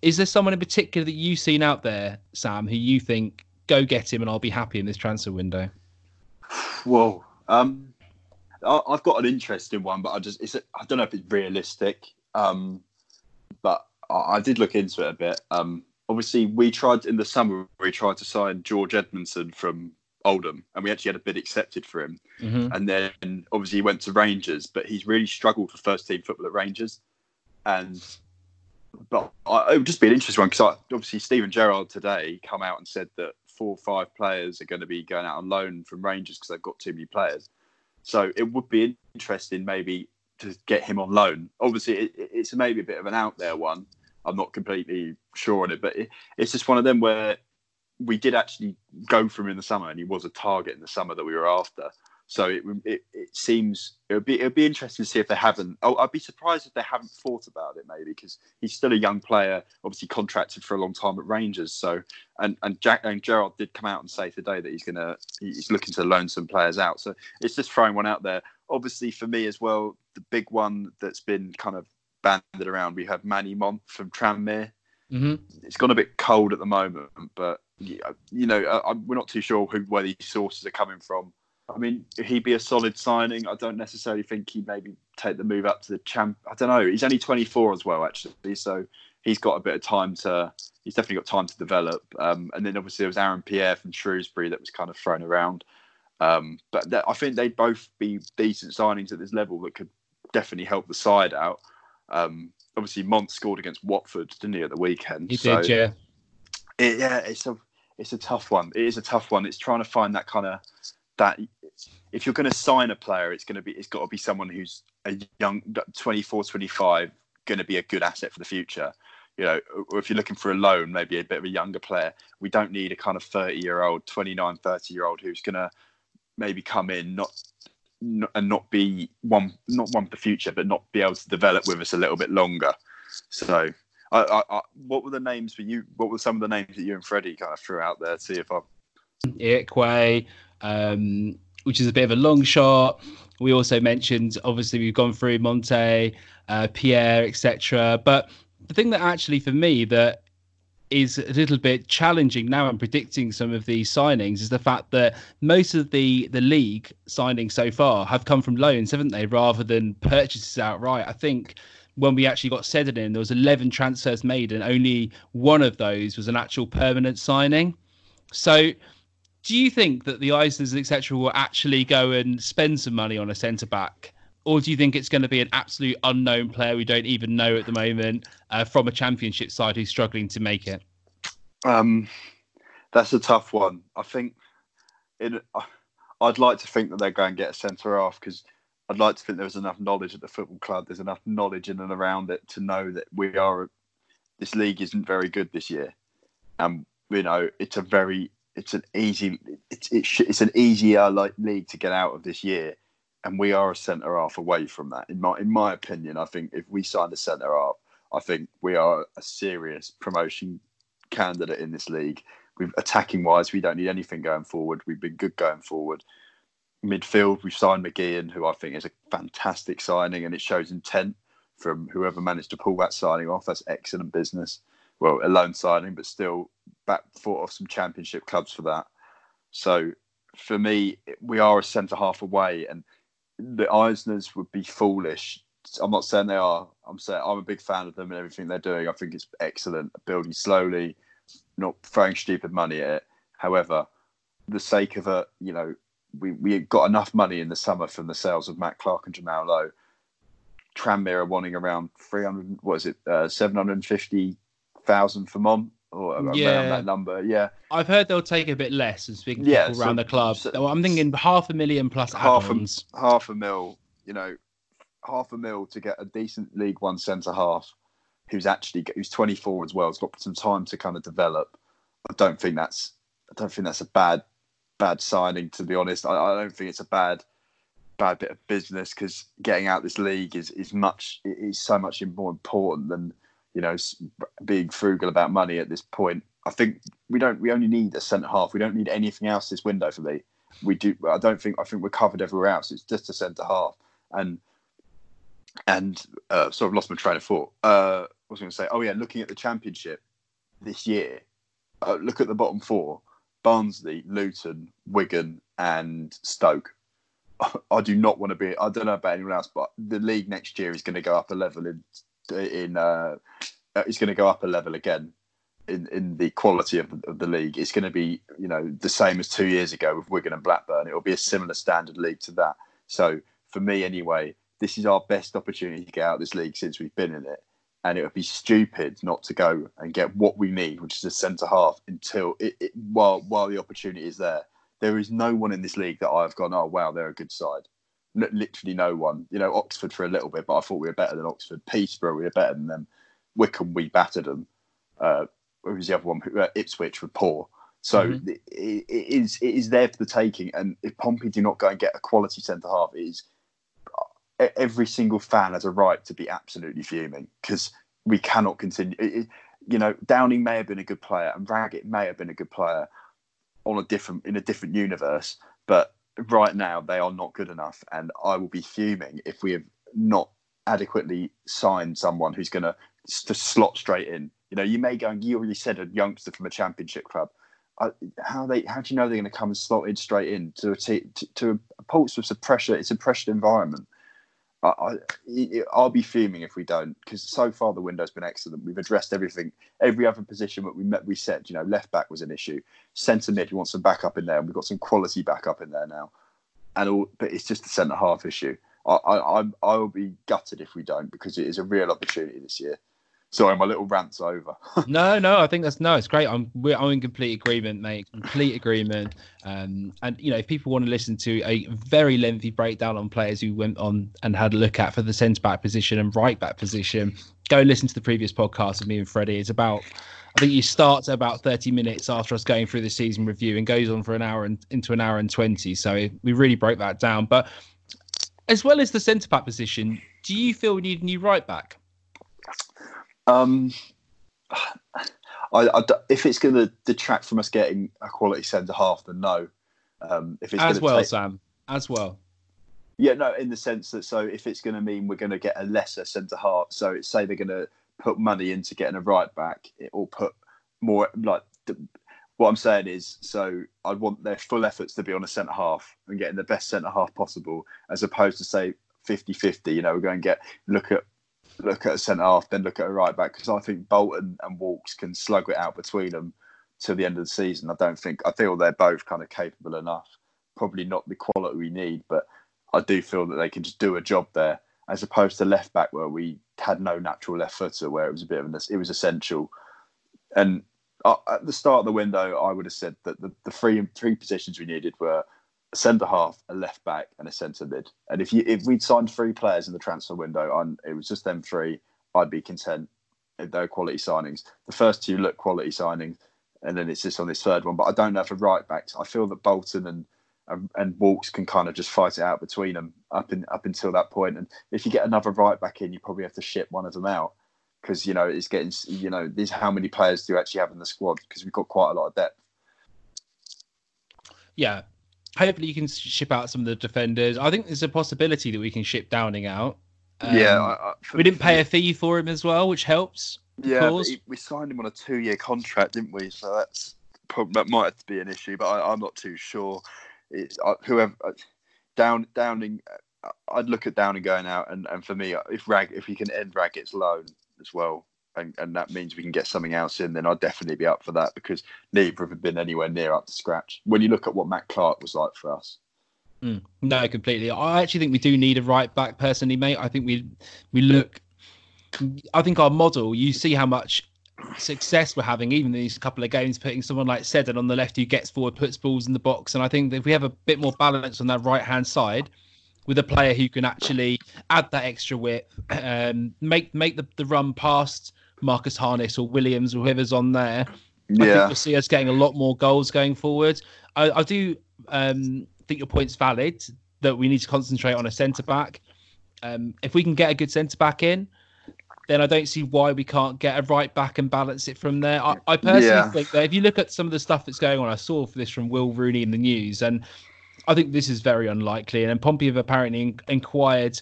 Speaker 5: Is there someone in particular that you've seen out there, Sam, who you think go get him and I'll be happy in this transfer window?
Speaker 6: Whoa. Um, I, have got an interesting one, but I just it's don't know if it's realistic. Um, but I, I, did look into it a bit. Um, obviously, we tried in the summer. We tried to sign George Edmundson from Oldham, and we actually had a bid accepted for him. Mm-hmm. And then obviously he went to Rangers, but he's really struggled for first team football at Rangers. And but I, it would just be an interesting one because obviously Steven Gerrard today come out and said that four or five players are going to be going out on loan from Rangers because they've got too many players. So it would be interesting maybe to get him on loan. Obviously, it, it's maybe a bit of an out there one. I'm not completely sure on it, but it, it's just one of them where we did actually go for him in the summer, and he was a target in the summer that we were after. So it, it, it seems it would be it would be interesting to see if they haven't. Oh, I'd be surprised if they haven't thought about it maybe because he's still a young player, obviously contracted for a long time at Rangers. So and and Jack and Gerrard did come out and say today that he's gonna he's looking to loan some players out. So it's just throwing one out there. Obviously for me as well, the big one that's been kind of banded around. We have Manny Monthé from Tranmere. Mm-hmm. It's gone a bit cold at the moment, but you know, I, we're not too sure who where these sources are coming from. I mean, he'd be a solid signing. I don't necessarily think he'd maybe take the move up to the champ. I don't know. He's only 24 as well, actually, so he's got a bit of time to. He's definitely got time to develop. Um, and then obviously there was Aaron Pierre from Shrewsbury that was kind of thrown around. Um, but that, I think they'd both be decent signings at this level that could definitely help the side out. Um, obviously, Monthé scored against Watford, didn't he, at the weekend?
Speaker 5: He so, did, yeah.
Speaker 6: It, yeah, it's a it's a tough one. It is a tough one. It's trying to find that kind of that. If you're going to sign a player, it's going to be it's got to be someone who's a young 24, 25, going to be a good asset for the future. You know, or if you're looking for a loan, maybe a bit of a younger player. We don't need a kind of 30 year old, 29, 30 year old who's going to maybe come in not and not be one not one for the future, but not be able to develop with us a little bit longer. So I, I, what were the names for you? What were some of the names that you and Freddie kind of threw out there? See if I.
Speaker 5: Ikwe, um, which is a bit of a long shot. We also mentioned, obviously, we've gone through Monthé, uh, Pierre, etc. But the thing that actually, for me, that is a little bit challenging now and predicting some of these signings is the fact that most of the the league signings so far have come from loans, haven't they, rather than purchases outright. I think when we actually got Seddon in, there was 11 transfers made, and only one of those was an actual permanent signing. So, do you think that the Eisners, etc., will actually go and spend some money on a centre back? Or do you think it's going to be an absolute unknown player we don't even know at the moment uh, from a championship side who's struggling to make it?
Speaker 6: Um, that's a tough one. I think in, I'd like to think that they're going to get a centre half because I'd like to think there's enough knowledge at the football club. There's enough knowledge in and around it to know that we are. This league isn't very good this year, and you know it's a very it's an easy it's it's, it's an easier like league to get out of this year, and we are a centre half away from that. In my in my opinion, I think if we sign a centre half, I think we are a serious promotion candidate in this league. We've attacking wise, we don't need anything going forward. We've been good going forward midfield, we've signed McGeehan, who I think is a fantastic signing, and it shows intent from whoever managed to pull that signing off. That's excellent business. Well, a loan signing, but still back fought off some championship clubs for that. So for me, we are a centre half away, and the Eisners would be foolish. I'm not saying they are. I'm saying I'm a big fan of them and everything they're doing. I think it's excellent, building slowly, not throwing stupid money at it. However, the sake of a you know we, we got enough money in the summer from the sales of Matt Clarke and Jamal Lowe. Tranmere are wanting around 300, what is it, uh, 750,000 for Monthé or yeah. around that number. Yeah.
Speaker 5: I've heard they'll take a bit less and speaking yeah, people so, around the club. So, I'm thinking half a million plus
Speaker 6: half a, half a mil, you know, half a mil to get a decent League One centre half who's actually who's 24 as well. Has got some time to kind of develop. I don't think that's I don't think that's a bad bad signing, to be honest. I, I don't think it's a bad bad bit of business because getting out this league is is much is so much more important than you know being frugal about money at this point. I think we don't we only need a centre half. We don't need anything else this window for me. we do. I don't think I think we're covered everywhere else. It's just a centre half, and and uh, sort of lost my train of thought. Uh, I was going to say, oh yeah, looking at the championship this year, uh, look at the bottom four: Barnsley, Luton, Wigan, and Stoke. I do not want to be. I don't know about anyone else, but the league next year is going to go up a level in in. Uh, it's going to go up a level again in, in the quality of the, of the league. It's going to be you know the same as two years ago with Wigan and Blackburn. It will be a similar standard league to that. So for me anyway, this is our best opportunity to get out of this league since we've been in it. And it would be stupid not to go and get what we need, which is a centre half, until it, it, while while the opportunity is there. There is no one in this league that I've gone, oh wow, they're a good side. Literally no one. You know, Oxford for a little bit, but I thought we were better than Oxford. Peterborough, we were better than them. Wycombe, we battered them. Uh, who was the other one? Uh, Ipswich were poor. So mm-hmm. it, it is it is there for the taking. And if Pompey do not go and get a quality centre half, it is every single fan has a right to be absolutely fuming because we cannot continue. It, you know, Downing may have been a good player and Raggett may have been a good player on a different in a different universe, but right now they are not good enough, and I will be fuming if we have not adequately signed someone who's going to slot straight in. You know, you may go and you already said a youngster from a championship club. Uh, how they how do you know they're going to come and slot in straight in to a t- to, to a Portsmouth's a pressure it's a pressured environment I, will be fuming if we don't, because so far the window's been excellent. We've addressed everything, every other position that we met. We said, you know, left back was an issue, centre mid. We want some backup in there, and we've got some quality backup in there now. And all, but it's just the centre half issue. I, I, I will be gutted if we don't, because it is a real opportunity this year. Sorry, my little rant's over.
Speaker 5: no, no, I think that's no, it's great. I'm we're, I'm in complete agreement, mate. Complete agreement. Um, and you know, if people want to listen to a very lengthy breakdown on players who went on and had a look at for the centre back position and right back position, go listen to the previous podcast of me and Freddie. It's about I think you start about 30 minutes after us going through the season review and goes on for an hour and into an hour and 20. So we really broke that down. But as well as the centre back position, do you feel we need a new right back?
Speaker 6: Um, I, I, if it's going to detract from us getting a quality centre half, then no. Um, if it's
Speaker 5: as well,
Speaker 6: take...
Speaker 5: Sam, as well.
Speaker 6: Yeah, no, in the sense that so if it's going to mean we're going to get a lesser centre half, so say they're going to put money into getting a right back, it will put more like. The, what I'm saying is, so I'd want their full efforts to be on a centre half and getting the best centre half possible, as opposed to say 50-50. You know, we're going to get look at look at a centre half, then look at a right back because I think Bolton and Walkes can slug it out between them till the end of the season. I don't think I feel they're both kind of capable enough. Probably not the quality we need, but I do feel that they can just do a job there, as opposed to left back where we had no natural left footer, where it was a bit of an it was essential. And uh, at the start of the window, I would have said that the, the three three positions we needed were a centre half, a left back, and a centre mid. And if you if we'd signed three players in the transfer window, and it was just them three, I'd be content. They're quality signings. The first two look quality signings, and then it's just on this third one. But I don't know for right backs. I feel that Bolton and and, Walkes can kind of just fight it out between them up in up until that point. And if you get another right back in, you probably have to ship one of them out because you know it's getting you know these how many players do you actually have in the squad because we've got quite a lot of depth.
Speaker 5: Yeah, hopefully you can ship out some of the defenders. I think there's a possibility that we can ship Downing out.
Speaker 6: Um, yeah, I, I,
Speaker 5: we didn't pay a fee for him as well, which helps.
Speaker 6: Yeah, he, we signed him on a two-year contract, didn't we? So that's that might be an issue, but I, am not too sure. It's uh, whoever uh, down Downing. Uh, I'd look at Downing going out, and, and for me, if Rag if we can end Raggett's loan as well, and, and that means we can get something else in, then I'd definitely be up for that because neither have been anywhere near up to scratch. When you look at what Matt Clarke was like for us.
Speaker 5: Mm, no, completely. I actually think we do need a right back personally, mate. I think we we look. I think our model. You see how much success we're having, even these couple of games, putting someone like Seddon on the left who gets forward, puts balls in the box, and I think if we have a bit more balance on that right hand side, with a player who can actually add that extra width, um, make make the, the run past Marcus Harness or Williams or whoever's on there. Yeah. I think you'll see us getting a lot more goals going forward. I, I do um, think your point's valid that we need to concentrate on a centre back. Um, if we can get a good centre back in, then I don't see why we can't get a right back and balance it from there. I, I personally yeah. think that if you look at some of the stuff that's going on, I saw for this from Will Rooney in the news, and I think this is very unlikely. And then Pompey have apparently in- inquired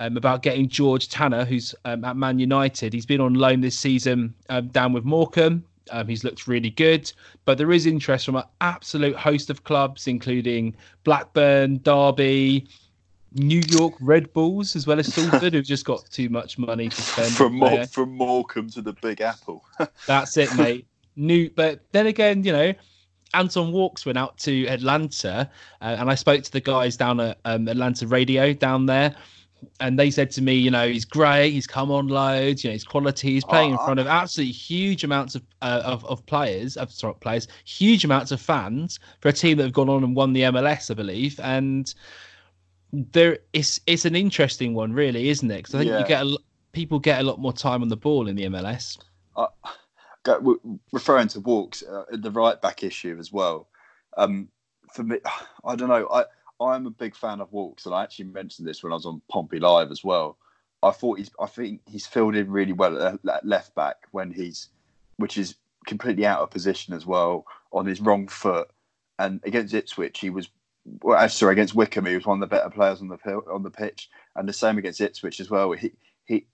Speaker 5: um, about getting George Tanner, who's um, at Man United. He's been on loan this season um, down with Morecambe. Um, he's looked really good, but there is interest from an absolute host of clubs, including Blackburn, Derby, New York Red Bulls, as well as Salford, who've just got too much money to spend.
Speaker 6: from Mor- from Morecambe to the Big Apple.
Speaker 5: That's it, mate. New, but then again, you know, Anton Walkes went out to Atlanta, uh, and I spoke to the guys down at um, Atlanta Radio down there, and they said to me, you know, he's great, he's come on loads, you know, his quality, he's playing in
Speaker 6: Oh,
Speaker 5: front of absolutely huge amounts of uh, of, of players, of sorry, players, huge amounts of fans for a team that have gone on and won the MLS, I believe, and there it's it's an interesting one, really, isn't it? Because I think
Speaker 6: Yeah.
Speaker 5: you get a, people get a lot more time on the ball in the MLS.
Speaker 6: I, go, referring to Walkes, uh, the right back issue as well. Um, for me, I don't know. I I'm a big fan of Walkes, and I actually mentioned this when I was on Pompey Live as well. I thought he's. I think he's filled in really well at left back when he's, which is completely out of position as well on his wrong foot. And against Ipswich, he was. Well, uh, sorry, against Wycombe, he was one of the better players on the on the pitch, and the same against Ipswich as well. He he,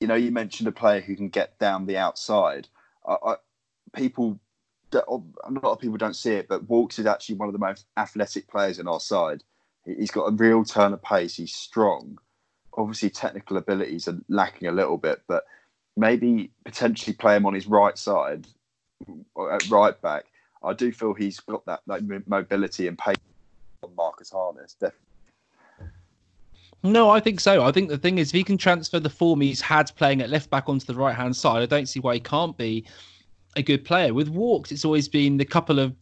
Speaker 6: you know, you mentioned a player who can get down the outside. I, I, people, a lot of people don't see it, but Walkes is actually one of the most athletic players in our side. He- He's got a real turn of pace. He's strong. Obviously, technical abilities are lacking a little bit, but maybe potentially play him on his right side, at right back. I do feel he's got that, that mobility and pace on Marcus Harness. Definitely.
Speaker 5: No, I think so. I think the thing is, if he can transfer the form he's had playing at left back onto the right hand side, I don't see why he can't be a good player. With Walkes, it's always been the couple of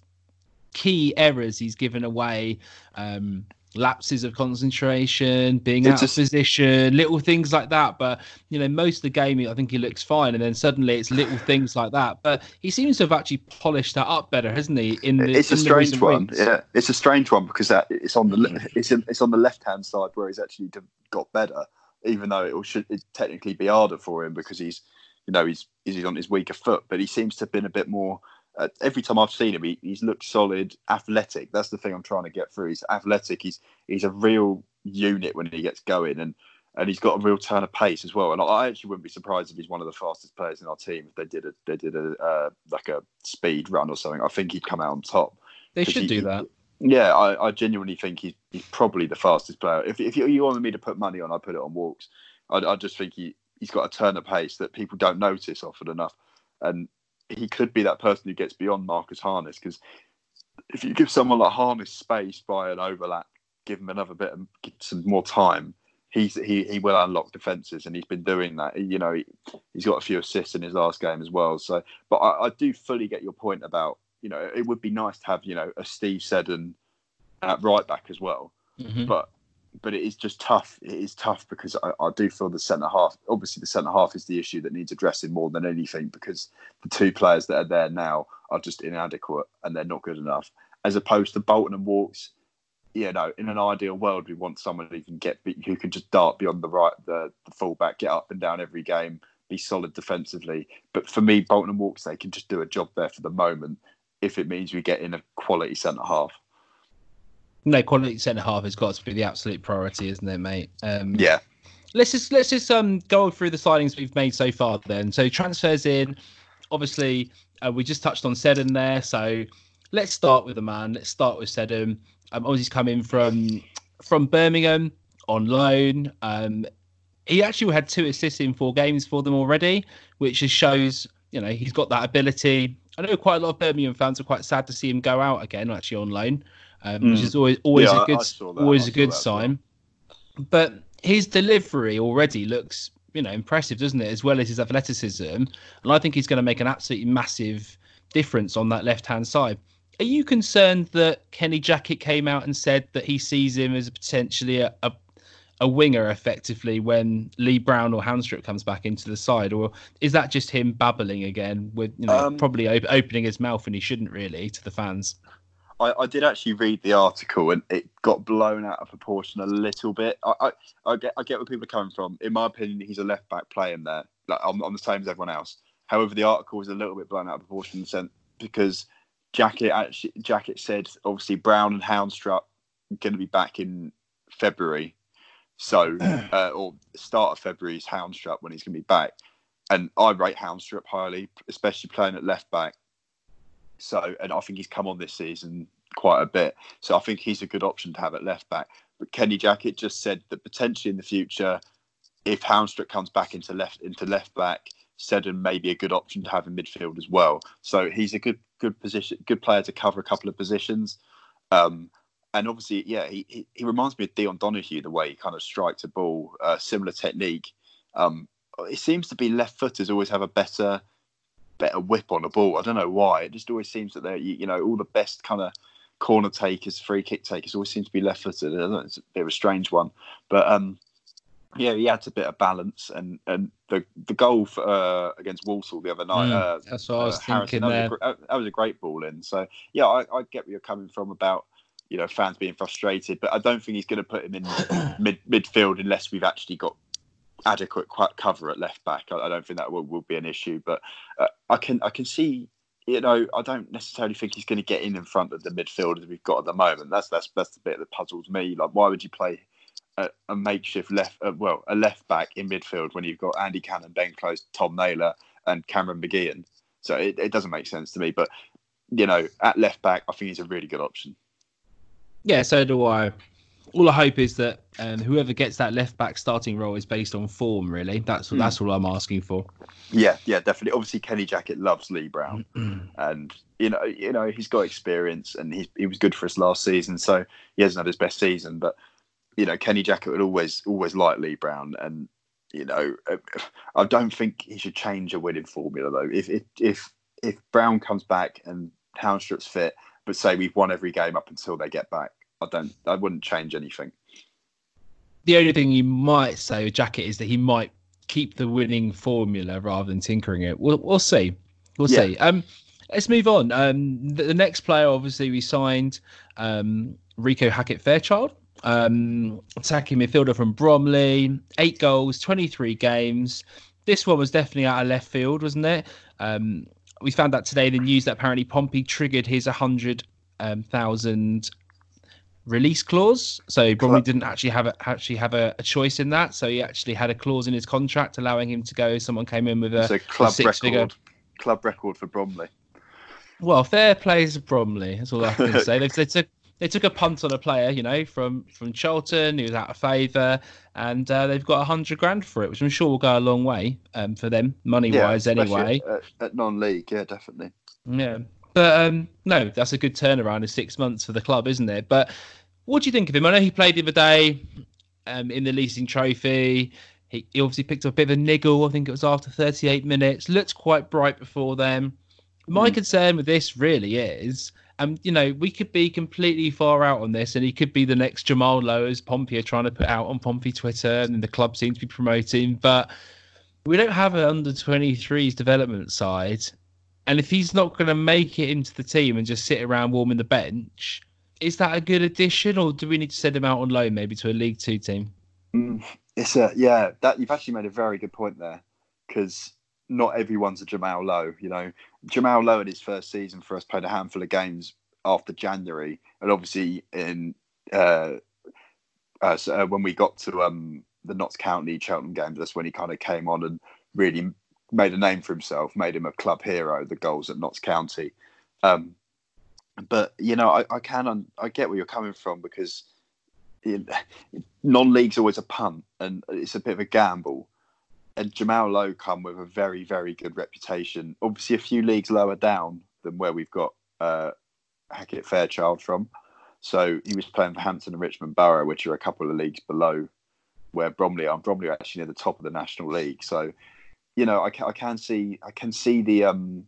Speaker 5: key errors he's given away. Um, lapses of concentration, being
Speaker 6: It's
Speaker 5: out
Speaker 6: just-
Speaker 5: of position, little things like that. But you know, most of the game, I think he looks fine, and then suddenly it's little things like that. But he seems to have actually polished that up better, hasn't he? In the
Speaker 6: it's a
Speaker 5: in the
Speaker 6: strange one.
Speaker 5: weeks?
Speaker 6: Yeah, it's a strange one because that it's on the mm. it's in, it's on the left hand side where he's actually got better, even though it should it technically be harder for him because he's you know he's he's on his weaker foot, but he seems to have been a bit more. Uh, every time I've seen him, he, he's looked solid, athletic. That's the thing I'm trying to get through. He's athletic. He's he's a real unit when he gets going, and and he's got a real turn of pace as well. And I, I actually wouldn't be surprised if he's one of the fastest players in our team if they did a they did a uh, like a speed run or something. I think he'd come out on top.
Speaker 5: They should
Speaker 6: he-
Speaker 5: do that.
Speaker 6: Yeah, I, I genuinely think he's, he's probably the fastest player. If, if you, you wanted me to put money on, I'd put it on Walkes. I, I just think he, he's got a turn of pace that people don't notice often enough. And he could be that person who gets beyond Marcus Harness because if you give someone like Harness space by an overlap, give him another bit and give some more time, he's he, he will unlock defenses and he's been doing that. You know, he, he's got a few assists in his last game as well. So, but I, I do fully get your point about you know it would be nice to have you know a Steve Seddon at right back as well,
Speaker 5: Mhm.
Speaker 6: but but it is just tough. It is tough because I, I do feel the centre half. Obviously, the centre half is the issue that needs addressing more than anything because the two players that are there now are just inadequate and they're not good enough. As opposed to Bolton and Walkes, you know, in an ideal world, we want someone who can get who can just dart beyond the right, the, the fullback, get up and down every game, be solid defensively. But for me, Bolton and Walkes, they can just do a job there for the moment. If it means we get in a quality centre half.
Speaker 5: No, quality centre half has got to be the absolute priority, isn't it, mate? Um,
Speaker 6: Yeah,
Speaker 5: let's just let's just um go through the signings we've made so far. Then, so transfers in. Obviously, uh, we just touched on Seddon there. So let's start with the man. Let's start with Seddon. Um, obviously, he's coming from from Birmingham on loan. Um, he actually had two assists in four games for them already, which just shows you know he's got that ability. I know quite a lot of Birmingham fans are quite sad to see him go out again, actually on loan, um, which
Speaker 6: Mm.
Speaker 5: is always always
Speaker 6: Yeah,
Speaker 5: a good
Speaker 6: I saw that.
Speaker 5: always
Speaker 6: I
Speaker 5: a good
Speaker 6: that as well.
Speaker 5: sign. But his delivery already looks you know impressive, doesn't it? As well as his athleticism, and I think he's going to make an absolutely massive difference on that left hand side. Are you concerned that Kenny Jackett came out and said that he sees him as potentially a, a a winger effectively when Lee Brown or Haunstrup comes back into the side, or is that just him babbling again with you know
Speaker 6: Um,
Speaker 5: probably op- opening his mouth and he shouldn't really to the fans?
Speaker 6: I, I did actually read the article and it got blown out of proportion a little bit. I, I, I get I get where people are coming from. In my opinion, he's a left back playing there, like I'm, I'm the same as everyone else. However, the article was a little bit blown out of proportion in the sense because Jackett actually Jackett said obviously Brown and Haunstrup going to be back in February, so uh, or start of February is Haunstrup when he's going to be back, and I rate Haunstrup highly, especially playing at left back. So, and I think he's come on this season quite a bit. So I think he's a good option to have at left back. But Kenny Jackett just said that potentially in the future, if Haunstrup comes back into left into left back, Seddon may be a good option to have in midfield as well. So he's a good good position, good player to cover a couple of positions. Um, and obviously, yeah, he, he, he reminds me of Dion Donohue the way he kind of strikes a ball, uh, similar technique. Um, it seems to be left footers always have a better better whip on a ball. I don't know why. It just always seems that they're you, you know all the best kind of corner takers, free kick takers always seem to be left footed. It's a bit of a strange one, but um, yeah, he adds a bit of balance, and and the the goal for, uh, against Walsall the other night.
Speaker 5: Mm,
Speaker 6: uh,
Speaker 5: that's what I was
Speaker 6: uh,
Speaker 5: thinking
Speaker 6: that. Was a, that was a great ball in. So yeah, I, I get where you're coming from about you know fans being frustrated, but I don't think he's going to put him in mid midfield unless we've actually got adequate cover at left back. I, I don't think that will, will be an issue, but uh, I can I can see. You know, I don't necessarily think he's going to get in in front of the midfielders we've got at the moment. That's that's that's the bit that puzzles me. Like, why would you play a, a makeshift left, uh, well, a left back in midfield when you've got Andy Cannon, Ben Close, Tom Naylor, and Cameron McGeehan. So it, it doesn't make sense to me. But you know, at left back, I think he's a really good option.
Speaker 5: Yeah, so do I. All I hope is that um, whoever gets that left back starting role is based on form. Really, that's
Speaker 6: Mm.
Speaker 5: that's all I'm asking for.
Speaker 6: Yeah, yeah, definitely. Obviously, Kenny Jackett loves Lee Brown, and you know, you know, he's got experience, and he he was good for us last season. So he hasn't had his best season, but you know, Kenny Jackett would always always like Lee Brown, and you know, I don't think he should change a winning formula though. If if if if Brown comes back and Haunstrup's fit, but say we've won every game up until they get back, I don't, I wouldn't change anything.
Speaker 5: The only thing you might say with Jackett is that he might keep the winning formula rather than tinkering it. We'll we'll see. We'll
Speaker 6: Yeah.
Speaker 5: see. Um, let's move on. Um, the, the next player, obviously, we signed um, Reeco Hackett Fairchild, um, attacking midfielder from Bromley. Eight goals, 23 games. This one was definitely out of left field, wasn't it? Um, we found out today in the news that apparently Pompey triggered his 100,000 um, thousand release clause. So Bromley
Speaker 6: Club-
Speaker 5: didn't actually have a, actually have a, a choice in that. So he actually had a clause in his contract allowing him to go. Someone came in with a,
Speaker 6: It's a club
Speaker 5: six
Speaker 6: record,
Speaker 5: figure-
Speaker 6: club record for Bromley.
Speaker 5: well, fair play to Bromley. That's all I can say. They, they took they took a punt on a player, you know, from from Charlton. He was out of favour, and uh, they've got a hundred grand for it, which I'm sure will go a long way um, for them money wise.
Speaker 6: especially
Speaker 5: Anyway,
Speaker 6: at, at non-league, yeah, definitely.
Speaker 5: yeah. But um, no, that's a good turnaround in six months for the club, isn't it? But what do you think of him? I know he played the other day um, in the leasing trophy. He, he obviously picked up a bit of a niggle. I think it was after 38 minutes. Looked quite bright before then. My
Speaker 6: Mm.
Speaker 5: concern with this really is, um, you know, we could be completely far out on this, and he could be the next Jamal Lowe as Pompey are trying to put out on Pompey Twitter, and the club seems to be promoting. But we don't have an under 23s development side. And if he's not going to make it into the team and just sit around warming the bench, is that a good addition, or do we need to send him out on loan maybe to a League Two team?
Speaker 6: Mm, It's a yeah. That you've actually made a very good point there, because not everyone's a Jamal Lowe. You know, Jamal Lowe in his first season for us played a handful of games after January, and obviously in uh, uh, so, uh, when we got to um, the Notts County Cheltenham games, that's when he kind of came on and really made a name for himself, made him a club hero. The goals at Notts County. Um, but you know, I, I can un- I get where you're coming from because know, non-league's always a punt and it's a bit of a gamble. And Jamal Lowe come with a very very good reputation. Obviously, a few leagues lower down than where we've got uh, Hackett Fairchild from. So he was playing for Hampton and Richmond Borough, which are a couple of leagues below where Bromley are. Bromley are actually near the top of the National League. So, you know, I can, I can see I can see the um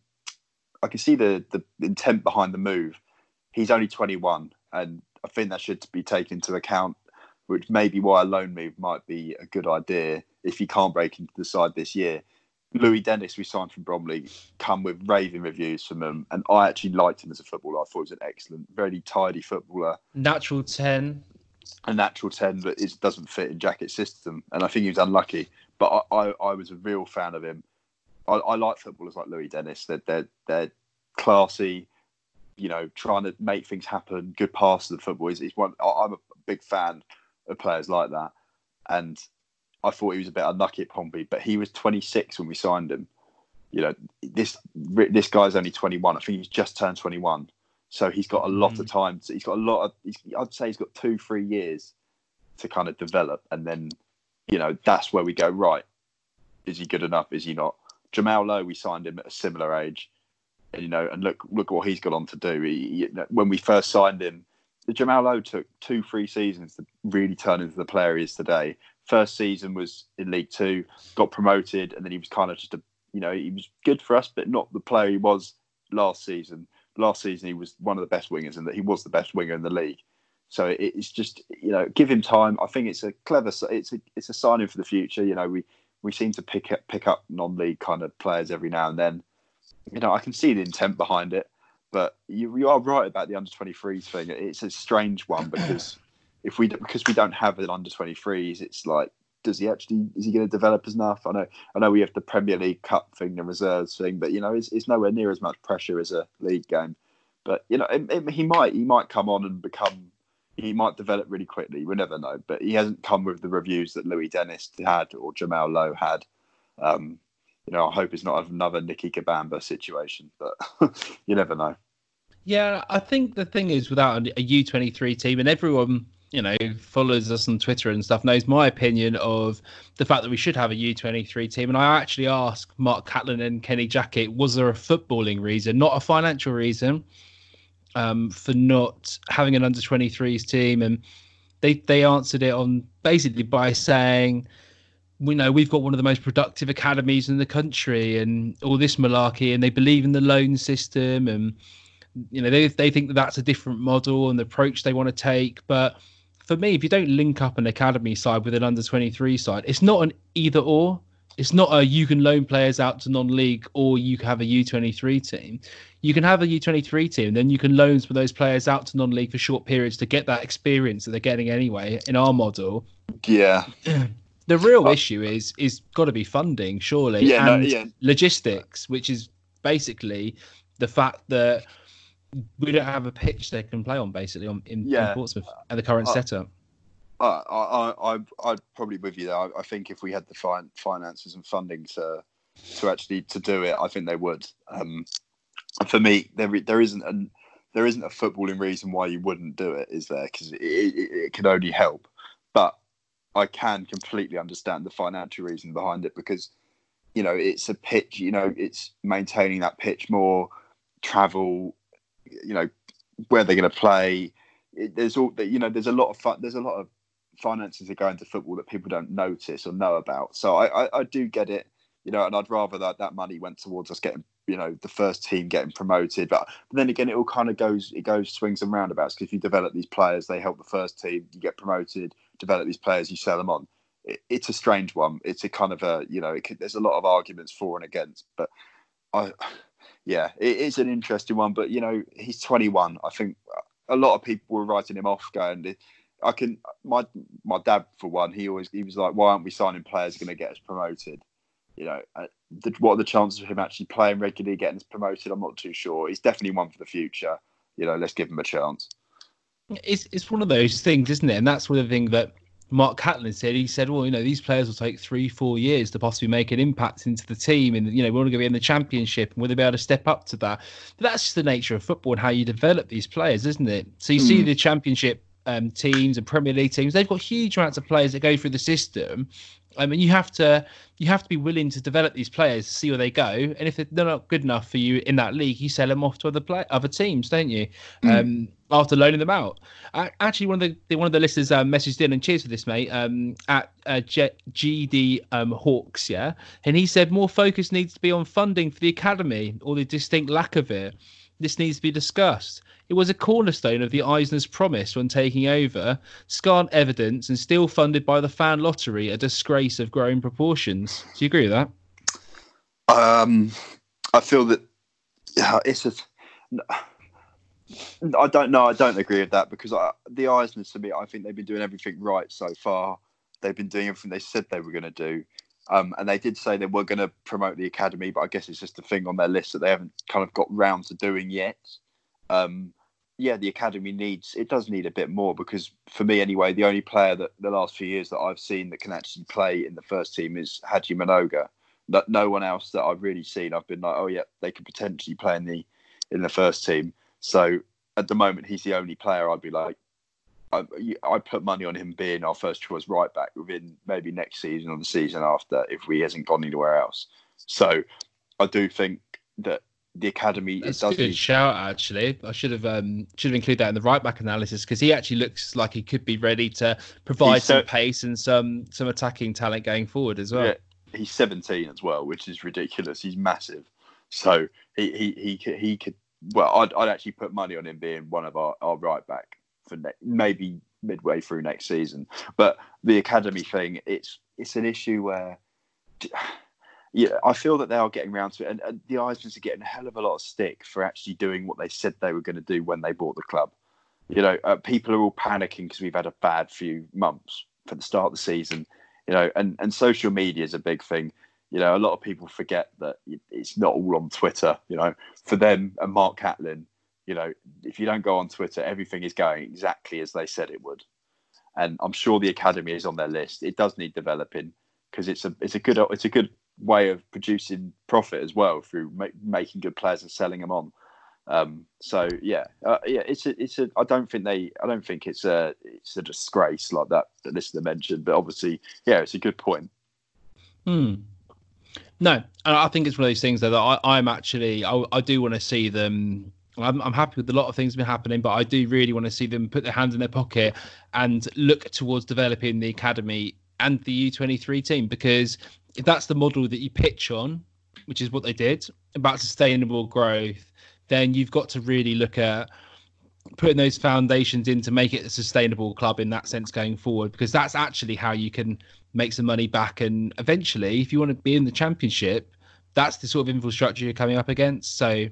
Speaker 6: I can see the the intent behind the move. He's only 21, and I think that should be taken into account, which may be why a loan move might be a good idea if he can't break into the side this year. Louis Dennis, we signed from Bromley, come with raving reviews from him, and I actually liked him as a footballer. I thought he was an excellent, very tidy footballer,
Speaker 5: Natural ten.
Speaker 6: a natural ten but it doesn't fit in Jackett's system, and I think he was unlucky. But I, I, I was a real fan of him. I, I like footballers like Louis Dennis. They're they're, they're classy. you know, trying to make things happen, good pass to the football. He's, he's one. I'm a big fan of players like that, and I thought he was a bit unlucky at Pompey, but he was 26 when we signed him. You know, this this guy's only 21. I think he's just turned 21, so he's got a lot mm. of time. To, he's got a lot of. I'd say he's got two, three years to kind of develop, and then, you know, that's where we go. Right, is he good enough? Is he not? Jamal Lowe, we signed him at a similar age and, you know, and look look what he's got on to do. He, when we first signed him, Jamal Lowe took two, three seasons to really turn into the player he is today. First season was in League Two, got promoted, and then he was kind of just a, you know, he was good for us, but not the player he was last season. Last season, he was one of the best wingers, and that he was the best winger in the league. So it's just, you know, give him time. I think it's a clever, it's a, it's a signing for the future. You know, we we seem to pick up pick up non-league kind of players every now and then you know, I can see the intent behind it, but you, you are right about the under 23s thing. It's a strange one because if we because we don't have an under 23s, it's like, does he actually is he going to develop enough? I know I know we have the Premier League Cup thing, the reserves thing, but you know, it's, it's nowhere near as much pressure as a league game. But you know, it, it, he might he might come on and become he might develop really quickly. We never know, but he hasn't come with the reviews that Louis Dennis had or Jamal Lowe had. Um, you know, I hope it's not another Nicke Kabamba situation, but you never know.
Speaker 5: Yeah, I think the thing is, without a U23 team, and everyone, you know, follows us on Twitter and stuff, knows my opinion of the fact that we should have a U23 team. And I actually asked Mark Catlin and Kenny Jackett, was there a footballing reason, not a financial reason, um, for not having an under 23s team? And they, they answered it on basically by saying, we know we've got one of the most productive academies in the country and all this malarkey and they believe in the loan system. And you know they, they think that that's a different model and the approach they want to take. But for me if you don't link up an academy side with an under 23 side it's not an either or it's not a you can loan players out to non-league or you can have a u23 team you can have a u23 team then you can loan some of those players out to non-league for short periods to get that experience that they're getting anyway in our model
Speaker 6: yeah
Speaker 5: the real issue is is got to be funding, surely,
Speaker 6: yeah, and no, yeah.
Speaker 5: logistics, which is basically the fact that we don't have a pitch they can play on, basically, on in, yeah. in Portsmouth at the current
Speaker 6: uh,
Speaker 5: setup.
Speaker 6: I, I, I, I'd probably with you there. I, I think if we had the fin- finances and funding to to actually to do it, I think they would. Um, for me, there there isn't an there isn't a footballing reason why you wouldn't do it, is there? Because it, it, it can only help. But I can completely understand the financial reason behind it because, you know, it's a pitch. You know, it's maintaining that pitch more, travel. You know, where they're going to play. It, there's all you know. There's a lot of fun. There's a lot of finances are going to football that people don't notice or know about. So I, I, I do get it. You know, and I'd rather that that money went towards us getting you know the first team getting promoted but, but then again it all kind of goes it goes swings and roundabouts because if you develop these players they help the first team you get promoted develop these players, you sell them on. It, it's a strange one. It's a kind of a you know, could, there's a lot of arguments for and against, but I, yeah, it is an interesting one. But you know, he's 21. I think a lot of people were writing him off, going, I can. My my dad, for one, he always he was like, why aren't we signing players going to get us promoted? You know, uh, the, what are the chances of him actually playing regularly, getting us promoted? I'm not too sure. He's definitely one for the future. You know, let's give him a chance.
Speaker 5: It's it's one of those things, isn't it? And that's one of the thing that Mark Catlin said. He said, "Well, you know, these players will take three, four years to possibly make an impact into the team, and you know, we're going to be in the championship, and will they be able to step up to that?" But that's just the nature of football and how you develop these players, isn't it? So you mm. see hmm. the championship um, teams and Premier League teams; they've got huge amounts of players that go through the system, I mean, you have to you have to be willing to develop these players to see where they go, and if they're not good enough for you in that league, you sell them off to other play other teams, don't you? Mm. Um, after loaning them out. actually, one of the one of the listeners um, messaged in and cheers for this, mate. Um, at uh, G- GD um, Hawks, yeah, and he said more focus needs to be on funding for the academy or the distinct lack of it. This needs to be discussed. It was a cornerstone of the Eisner's promise when taking over, scant evidence and still funded by the fan lottery, a disgrace of growing proportions. Do you agree with that?
Speaker 6: Um, I feel that yeah, it's a. I don't know. I don't agree with that because I, the Eisners, to me, I think they've been doing everything right so far. They've been doing everything they said they were going to do. Um, and they did say they were going to promote the academy, but I guess it's just a thing on their list that they haven't kind of got round to doing yet. Um, yeah, the academy needs it does need a bit more because for me anyway, the only player that the last few years that I've seen that can actually play in the first team is Haji Mnoga. No, no one else that I've really seen, I've been like, oh yeah, they could potentially play in the in the first team. So at the moment, he's the only player I'd be like, I, I put money on him being our first choice right back within maybe next season or the season after if he hasn't gone anywhere else. So I do think that the academy
Speaker 5: That's
Speaker 6: it
Speaker 5: a
Speaker 6: does
Speaker 5: good
Speaker 6: need-
Speaker 5: shout. Actually, I should have um, should have included that in the right back analysis because he actually looks like he could be ready to provide
Speaker 6: He's
Speaker 5: some
Speaker 6: so-
Speaker 5: pace and some some attacking talent going forward as well.
Speaker 6: Yeah, he's 17 as well, which is ridiculous. He's massive, so he he he could, he could. Well, I'd, I'd actually put money on him being one of our, our right back for ne- maybe midway through next season. But the academy thing, it's it's an issue where. Yeah, I feel that they are getting around to it, and, and the Eisners are getting a hell of a lot of stick for actually doing what they said they were going to do when they bought the club. You know, uh, people are all panicking because we've had a bad few months for the start of the season. You know, and and social media is a big thing. You know, a lot of people forget that it's not all on Twitter. You know, for them and Mark Catlin, you know, if you don't go on Twitter, everything is going exactly as they said it would. And I'm sure the academy is on their list. It does need developing because it's a it's a good it's a good way of producing profit as well through ma- making good players and selling them on. Um, so yeah, uh, yeah, it's a, it's a. I don't think they. I don't think it's a. It's a disgrace like that that listener mentioned. But obviously, yeah, it's a good point.
Speaker 5: Hmm. No, and I think it's one of those things though that I, I'm actually I, I do want to see them. I'm, I'm happy with a lot of things been happening, but I do really want to see them put their hands in their pocket and look towards developing the academy and the U23 team because if that's the model that you pitch on, which is what they did about sustainable growth, then you've got to really look at putting those foundations in to make it a sustainable club in that sense going forward because that's actually how you can make some money back. And eventually if you want to be in the championship that's the sort of infrastructure you're coming up against. So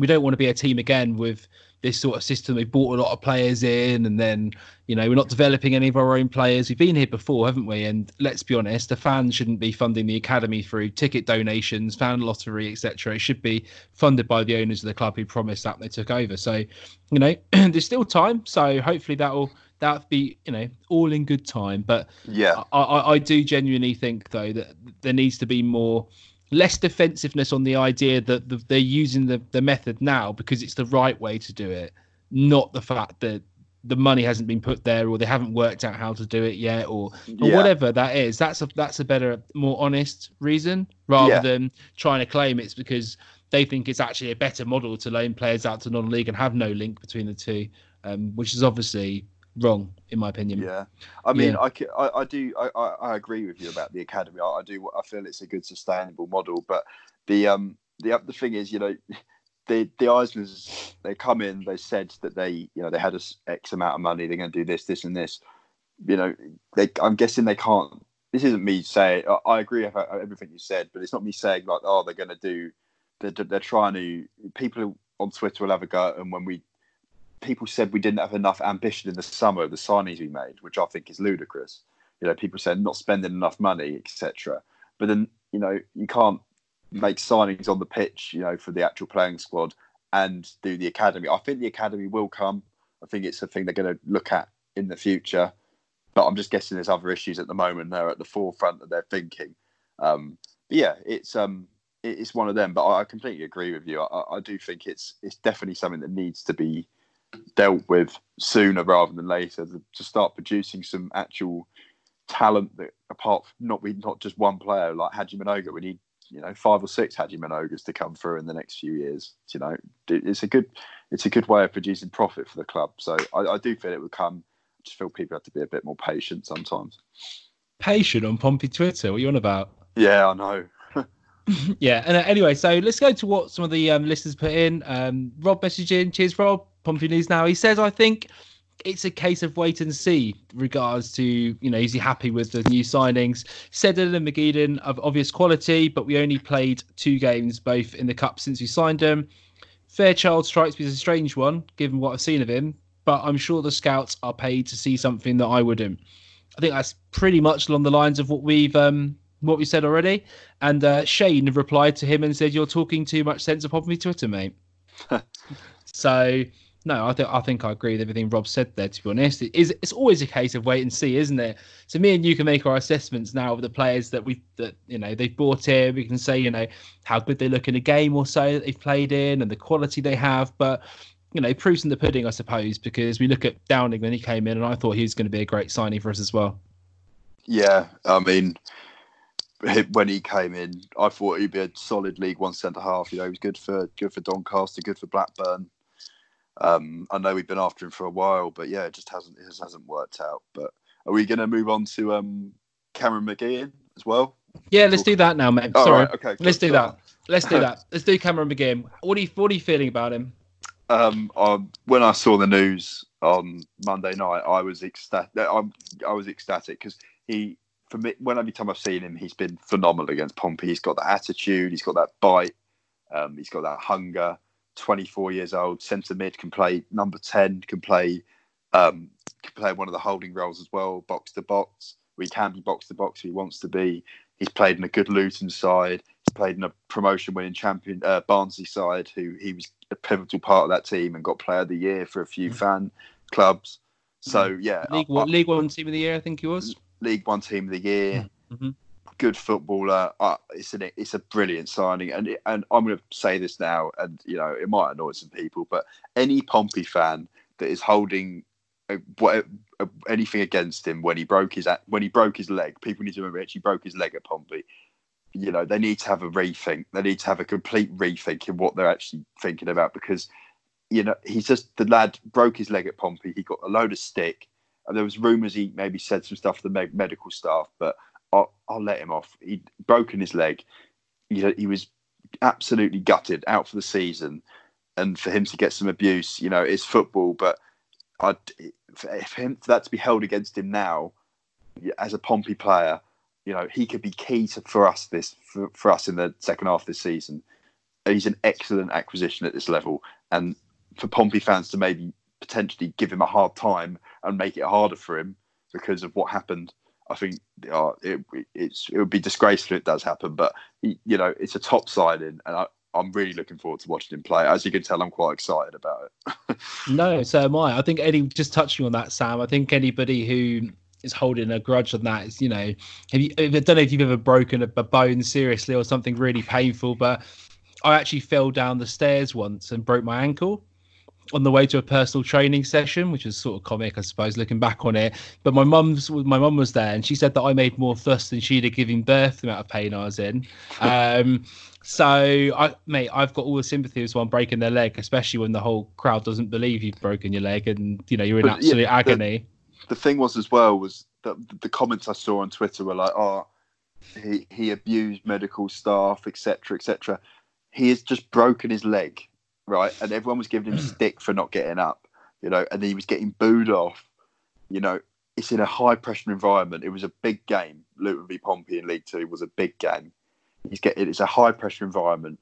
Speaker 5: we don't want to be a team again with this sort of system. We bought a lot of players in and then you know we're not developing any of our own players. We've been here before haven't we? And let's be honest the fans shouldn't be funding the academy through ticket donations fan lottery etc it should be funded by the owners of the club who promised that they took over. So you know there's still time. So hopefully that'll that'll be you know all in good time. But
Speaker 6: Yeah,
Speaker 5: I, I, I do genuinely think though that there needs to be more less defensiveness on the idea that the, they're using the, the method now because it's the right way to do it, not the fact that the money hasn't been put there or they haven't worked out how to do it yet or, or
Speaker 6: Yeah.
Speaker 5: whatever that is. That's a that's a better, more honest reason rather
Speaker 6: Yeah.
Speaker 5: than trying to claim it's because they think it's actually a better model to loan players out to non-league and have no link between the two, um, which is obviously wrong in my opinion.
Speaker 6: Yeah, I mean,
Speaker 5: Yeah.
Speaker 6: I, I, I do, I, I, agree with you about the academy. I, I do, I feel it's a good sustainable model. But the um, the the thing is, you know, the the Eisners, they come in, they said that they, you know, they had a X amount of money, they're going to do this, this, and this. You know, they, I'm guessing they can't. This isn't me saying. I, I agree with everything you said, but it's not me saying like, oh, they're going to do. They're, they're trying to. People on Twitter will have a go, and when we people said we didn't have enough ambition in the summer of the signings we made, which I think is ludicrous. You know, people said not spending enough money, etc. But then, you know, you can't make signings on the pitch, you know, for the actual playing squad and do the academy. I think the academy will come. I think it's a thing they're going to look at in the future. But I'm just guessing there's other issues at the moment. They're at the forefront of their thinking. Um, but yeah, it's um, it's one of them. But I, I completely agree with you. I, I do think it's it's definitely something that needs to be dealt with sooner rather than later to, start producing some actual talent that apart from not we not just one player like Haji Mnoga we need you know five or six Haji Mnogas to come through in the next few years you know. It's a good it's a good way of producing profit for the club. So I, I do feel it would come. I just feel people have to be a bit more patient sometimes.
Speaker 5: Patient on Pompey Twitter. What are you on about?
Speaker 6: yeah I know
Speaker 5: yeah. And uh, anyway, so let's go to what some of the um, listeners put in. Um, Rob messaging. Cheers, Rob. Pompey News now. He says, I think it's a case of wait and see regards to, you know, is he happy with the new signings? Seddon and McGeehan of obvious quality, but we only played two games, both in the Cup since we signed them. Fairchild strikes me as a strange one, given what I've seen of him, but I'm sure the scouts are paid to see something that I wouldn't. I think that's pretty much along the lines of what we've um, what we said already. And uh, Shane replied to him and said, "You're talking too much sense upon me Twitter, mate." So no, I think I think I agree with everything Rob said there. To be honest, it is it's always a case of wait and see, isn't it? So me and you can make our assessments now of the players that we that you know they've brought in. We can say you know how good they look in a game or so that they've played in and the quality they have, but you know proofs in the pudding, I suppose, because we look at Downing when he came in, and I thought he was going to be a great signing for us as well.
Speaker 6: Yeah, I mean, when he came in, I thought he'd be a solid League One centre half. You know, he was good for good for Doncaster, good for Blackburn. Um, I know we've been after him for a while, but yeah, it just hasn't it just hasn't worked out. But are we going to move on to um, Cameron McGeehan as well?
Speaker 5: Yeah, let's do that now, mate. Oh, Sorry, right,
Speaker 6: okay.
Speaker 5: Let's do that. Let's do that. Let's do Cameron McGeehan. What are you What are you feeling about him?
Speaker 6: Um, um, when I saw the news on Monday night, I was ecstatic. I'm, I was ecstatic because he, for me, when every time I've seen him, he's been phenomenal against Pompey. He's got that attitude. He's got that bite. Um, he's got that hunger. 24 years old, centre mid, can play number 10, can play um, can play one of the holding roles as well, box to box. We can be box to box if he wants to be. He's played in a good Luton side. He's played in a promotion winning champion uh, Barnsley side, who he was a pivotal part of that team and got Player of the Year for a few mm-hmm. fan clubs. So
Speaker 5: mm-hmm.
Speaker 6: yeah,
Speaker 5: League, I, League One Team of the Year, I think he was.
Speaker 6: League One Team of the Year. Mm-hmm good footballer. Uh, it's an it's a brilliant signing, and and I'm going to say this now, and you know it might annoy some people, but any Pompey fan that is holding a, what, a, anything against him when he broke his when he broke his leg, people need to remember he actually broke his leg at Pompey. You know they need to have a rethink. They need to have a complete rethink in what they're actually thinking about because you know he's just the lad broke his leg at Pompey. He got a load of stick. There was rumours he maybe said some stuff to the medical staff, but I'll, I'll let him off. He'd broken his leg. He, he was absolutely gutted, out for the season, and for him to get some abuse, you know, it's football. But I'd, for him for that to be held against him now, as a Pompey player, you know, he could be key to for us this for, for us in the second half of this season. He's an excellent acquisition at this level, and for Pompey fans to maybe potentially give him a hard time and make it harder for him because of what happened I think uh, it, it's it would be disgraceful if it does happen. But you know, it's a top signing, and I, I'm really looking forward to watching him play. As you can tell, I'm quite excited about
Speaker 5: it. no, so am I. I think any just touching on that, Sam. I think anybody who is holding a grudge on that is, you know, have you, I don't know if you've ever broken a, a bone seriously or something really painful, but I actually fell down the stairs once and broke my ankle on the way to a personal training session, which was sort of comic, I suppose, looking back on it. But my mum's my mum was there, and she said that I made more fuss than she'd have given birth. The amount of pain I was in. Um, so, I, mate, I've got all the sympathy with someone breaking their leg, especially when the whole crowd doesn't believe you've broken your leg, and you know you're in but, absolute yeah, agony.
Speaker 6: The, the, thing was as well was that the comments I saw on Twitter were like, "Oh, he he abused medical staff, etc., etc." He has just broken his leg right? And everyone was giving him mm. stick for not getting up, you know, and he was getting booed off. You know, it's in a high pressure environment. It was a big game. Luton v Pompey in League Two was a big game. He's getting it's a high pressure environment,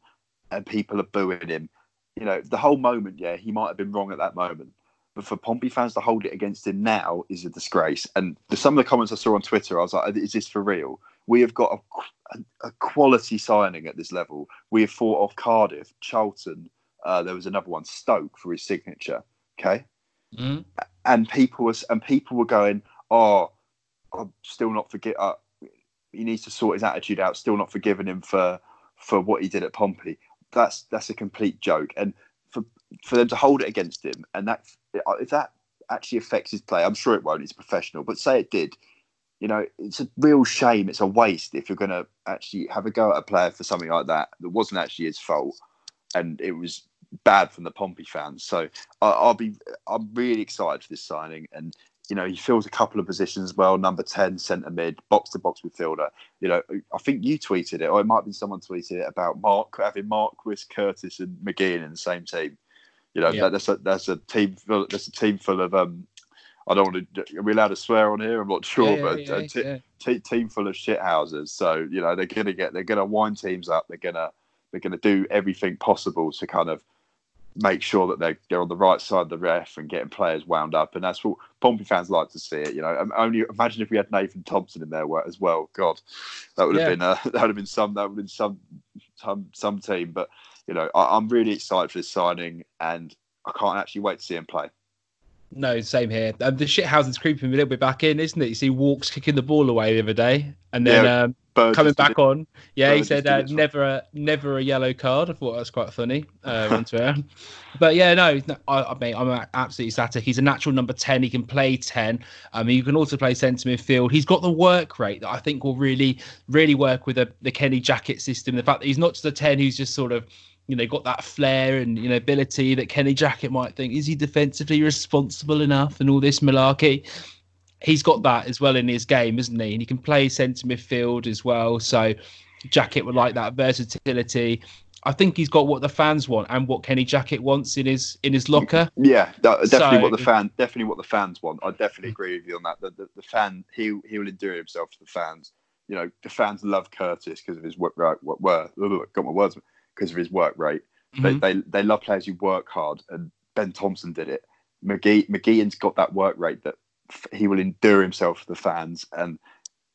Speaker 6: and people are booing him. You know, the whole moment, yeah, he might have been wrong at that moment. But for Pompey fans to hold it against him now is a disgrace. And the, some of the comments I saw on Twitter, I was like, is this for real? We have got a, a, a quality signing at this level. We have fought off Cardiff, Charlton, uh, there was another one, Stoke, for his signature. Okay, mm. and people was and people were going, "Oh, I'm still not forget. Uh, he needs to sort his attitude out. Still not forgiving him for for what he did at Pompey. That's that's a complete joke. And for for them to hold it against him, and that if that actually affects his play, I'm sure it won't. He's professional, but say it did. You know, it's a real shame. It's a waste if you're going to actually have a go at a player for something like that that wasn't actually his fault and it was bad from the Pompey fans. So I, will be I'm really excited for this signing, and you know he fills a couple of positions well. Number ten, centre mid, box to box midfielder. You know, I think you tweeted it, or it might be someone tweeted it about Mark having Marquis, Curtis, and McGeehan in the same team. You know, that, that's a that's a team full, that's a team full of um. I don't want to. Are we allowed to swear on here? I'm not sure,
Speaker 5: yeah,
Speaker 6: but
Speaker 5: yeah,
Speaker 6: a t- t- team full of shithouses. So you know they're gonna get they're gonna wind teams up. They're gonna they're gonna do everything possible to kind of make sure that they're, they're on the right side of the ref and getting players wound up. And that's what Pompey fans like to see it. You know, only imagine if we had Nathan Thompson in there as well. God, that would have yeah. been uh, that would have been some that would have been some some some team. But you know, I, am really excited for this signing, and I can't actually wait to see him play.
Speaker 5: No, same here. Um, the shithousing's creeping a little bit back in, isn't it? You see Walkes kicking the ball away the other day, and then
Speaker 6: Yeah,
Speaker 5: um,
Speaker 6: Burgess
Speaker 5: coming back on. Yeah, he said uh,
Speaker 6: it as well.
Speaker 5: never a never a yellow card. I thought that was quite funny uh. But yeah, no, no I, I mean, I'm absolutely ecstatic. He's a natural number ten. He can play ten. I mean, you can also play centre midfield. He's got the work rate that I think will really, really work with the, the Kenny Jackett system. The fact that he's not just a ten who's just sort of you know, got that flair and you know ability that Kenny Jackett might think. Is he defensively responsible enough and all this malarkey? He's got that as well in his game, isn't he? And he can play centre midfield as well. So Jackett would like that versatility. I think he's got what the fans want and what Kenny Jackett wants in his in his locker.
Speaker 6: Yeah, that- definitely what the fan, definitely what the fans want. I definitely agree with you on that. The, the, the fan, he he will endure himself to the fans. You know, the fans love Curtis because of his work. Right, what were got my words because of his work rate.
Speaker 5: Mhm.
Speaker 6: They, they they love players who work hard, and Ben Thompson did it. McGee McGeehan's got that work rate that he will endure himself for the fans, and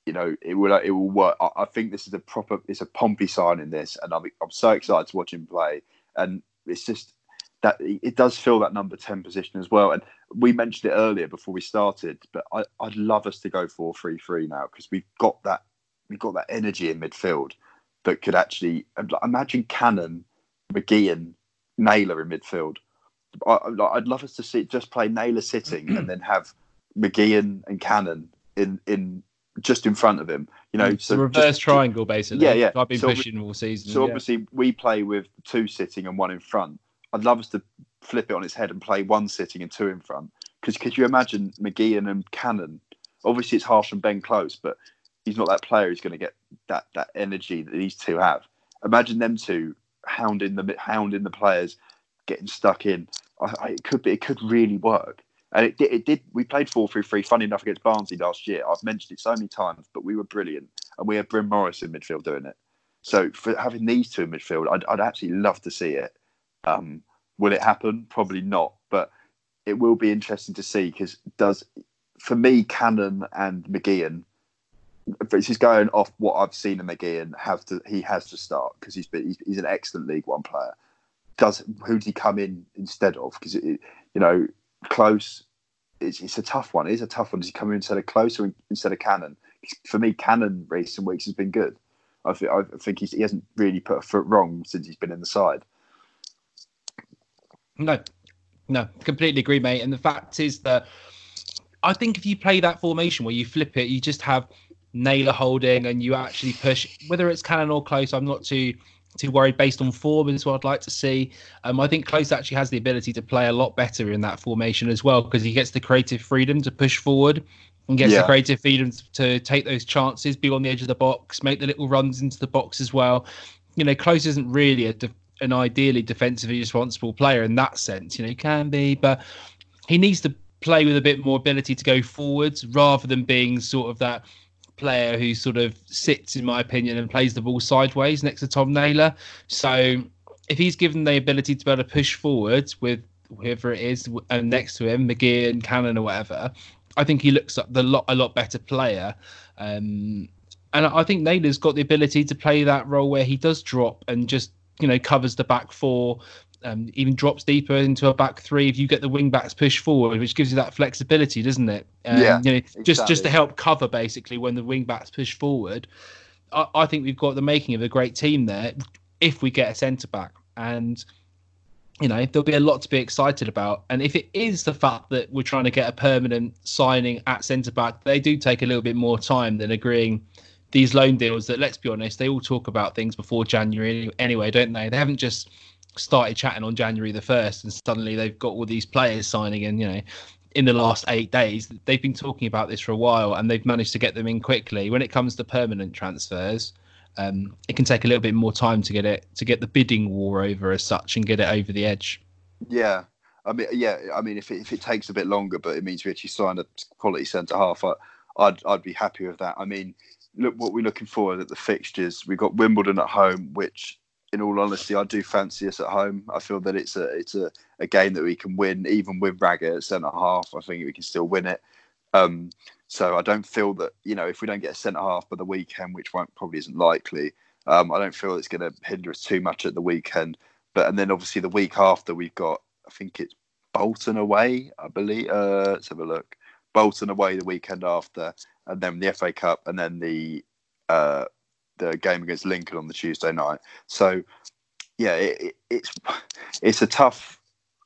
Speaker 6: you know it will it will work. I, I think this is a proper it's a Pompey sign in this, and I'm I'm so excited to watch him play. And it's just that it does fill that number ten position as well. And we mentioned it earlier before we started, but I, I'd love us to go four three three now because we've got that we've got that energy in midfield that could actually imagine Cannon, McGeehan, Naylor in midfield. I, I'd love us to see just play Naylor sitting and then have McGeehan and Cannon in in just in front of him. You know, mm,
Speaker 5: so reverse
Speaker 6: just-
Speaker 5: triangle basically.
Speaker 6: Yeah, yeah.
Speaker 5: I've been
Speaker 6: So
Speaker 5: pushing all season.
Speaker 6: So
Speaker 5: yeah.
Speaker 6: obviously we play with two sitting and one in front. I'd love us to flip it on its head and play one sitting and two in front. Because could you imagine McGeehan and Cannon? Obviously it's harsh on Ben Close, but he's not that player who's going to get that that energy that these two have. Imagine them two hounding the hounding the players, getting stuck in. I, I, it could be it could really work. And it, did- it did. We played four three three. Funny enough, against Barnsley last year. I've mentioned it so many times, but we were brilliant, and we had Bryn Morris in midfield doing it. So for having these two in midfield, I'd, I'd actually love to see it. Um, will it happen? Probably not, but it will be interesting to see because does for me Cannon and McGeehan. This is going off what I've seen in McGeehan. Have to he has to start because he's he's an excellent League One player. Does who does he come in instead of? Because you know close. It's, it's a tough one. It is a tough one. Does he come in instead of close or instead of Cannon? For me, Cannon recent weeks has been good. I think I think he hasn't really put a foot wrong since he's been in the side.
Speaker 5: No, no, completely agree, mate. And the fact is that I think if you play that formation where you flip it, you just have Naylor holding and you actually push, whether it's cannon or close, I'm not too too worried based on form is what I'd like to see. Um, I think Close actually has the ability to play a lot better in that formation as well because he gets the creative freedom to push forward and gets
Speaker 6: Yeah.
Speaker 5: the creative freedom to take those chances, be on the edge of the box, make the little runs into the box as well. You know, Close isn't really a def- an ideally defensively responsible player in that sense. You know, he can be, but he needs to play with a bit more ability to go forwards rather than being sort of that player who sort of sits, in my opinion, and plays the ball sideways next to Tom Naylor. So if he's given the ability to be able to push forwards with whoever it is and next to him, McGee and Cannon or whatever, I think he looks like the lot a lot better player. Um, and I think Naylor's got the ability to play that role where he does drop and just you know covers the back four, um, even drops deeper into a back three if you get the wing backs push forward, which gives you that flexibility, doesn't it? Um,
Speaker 6: Yeah,
Speaker 5: you know, just just to help cover basically when the wing backs push forward. I, I think we've got the making of a great team there if we get a centre back and you know there'll be a lot to be excited about and if it is the fact that we're trying to get a permanent signing at centre back they do take a little bit more time than agreeing these loan deals that let's be honest they all talk about things before january anyway don't they they haven't just started chatting on january the 1st and suddenly they've got all these players signing and you know in the last eight days they've been talking about this for a while and they've managed to get them in quickly when it comes to permanent transfers um, it can take a little bit more time to get it to get the bidding war over as such and get it over the edge.
Speaker 6: Yeah, I mean, yeah, I mean, if it, if it takes a bit longer, but it means we actually sign a quality centre half, I, I'd I'd be happy with that. I mean, look what we're looking for at the fixtures. We've got Wimbledon at home, which, in all honesty, I do fancy us at home. I feel that it's a it's a, a game that we can win, even with Raggett at centre half. I think we can still win it. Um, so I don't feel that you know if we don't get a centre half by the weekend, which won't, probably isn't likely. Um, I don't feel it's going to hinder us too much at the weekend. But and then obviously the week after we've got I think it's Bolton away, I believe. Uh, let's have a look. Bolton away the weekend after, and then the FA Cup, and then the uh, the game against Lincoln on the Tuesday night. So, yeah, it, it, it's it's a tough.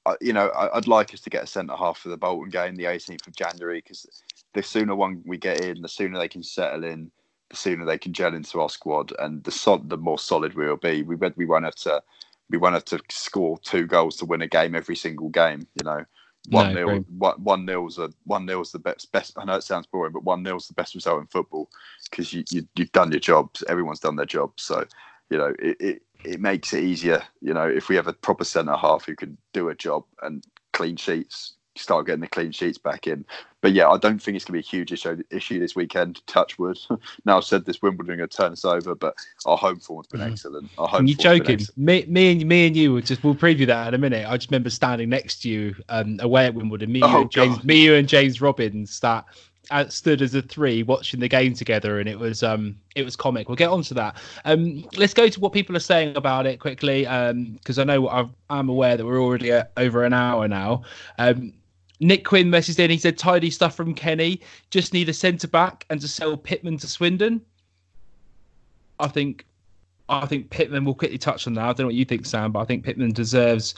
Speaker 6: uh, You know, I'd like us to get a centre half for the Bolton game, the 18th of January, because the sooner one we get in, the sooner they can settle in, the sooner they can gel into our squad, and the sol- the more solid we will be. We we won't have to we won't have to score two goals to win a game every single game. You know, one
Speaker 5: No,
Speaker 6: nil, one, one nil's a one nil's the best. Best. I know it sounds boring, but one nil's the best result in football because you, you you've done your jobs. Everyone's done their job, so you know it, it it makes it easier. You know, if we have a proper centre half who can do a job and clean sheets, start getting the clean sheets back in. But yeah, I don't think it's going to be a huge issue issue this weekend. Touch wood. now I've said this, Wimbledon going to turn us over, but our home form's been
Speaker 5: Mhm.
Speaker 6: excellent. Our home
Speaker 5: you
Speaker 6: form's
Speaker 5: joking? Me, me and me and you will just we'll preview that in a minute. I just remember standing next to you um, away at Wimbledon. Me, you,
Speaker 6: Oh,
Speaker 5: and James,
Speaker 6: God.
Speaker 5: me, you, and James Robbins that uh, stood as a three watching the game together, and it was um it was comic. We'll get on to that. Um, let's go to what people are saying about it quickly, because I know I've, I'm aware that we're already over an hour now. Um, Nick Quinn messaged in. He said, "Tidy stuff from Kenny. Just need a centre back and to sell Pitman to Swindon." I think I think Pitman will quickly touch on that. I don't know what you think, Sam, but I think Pitman deserves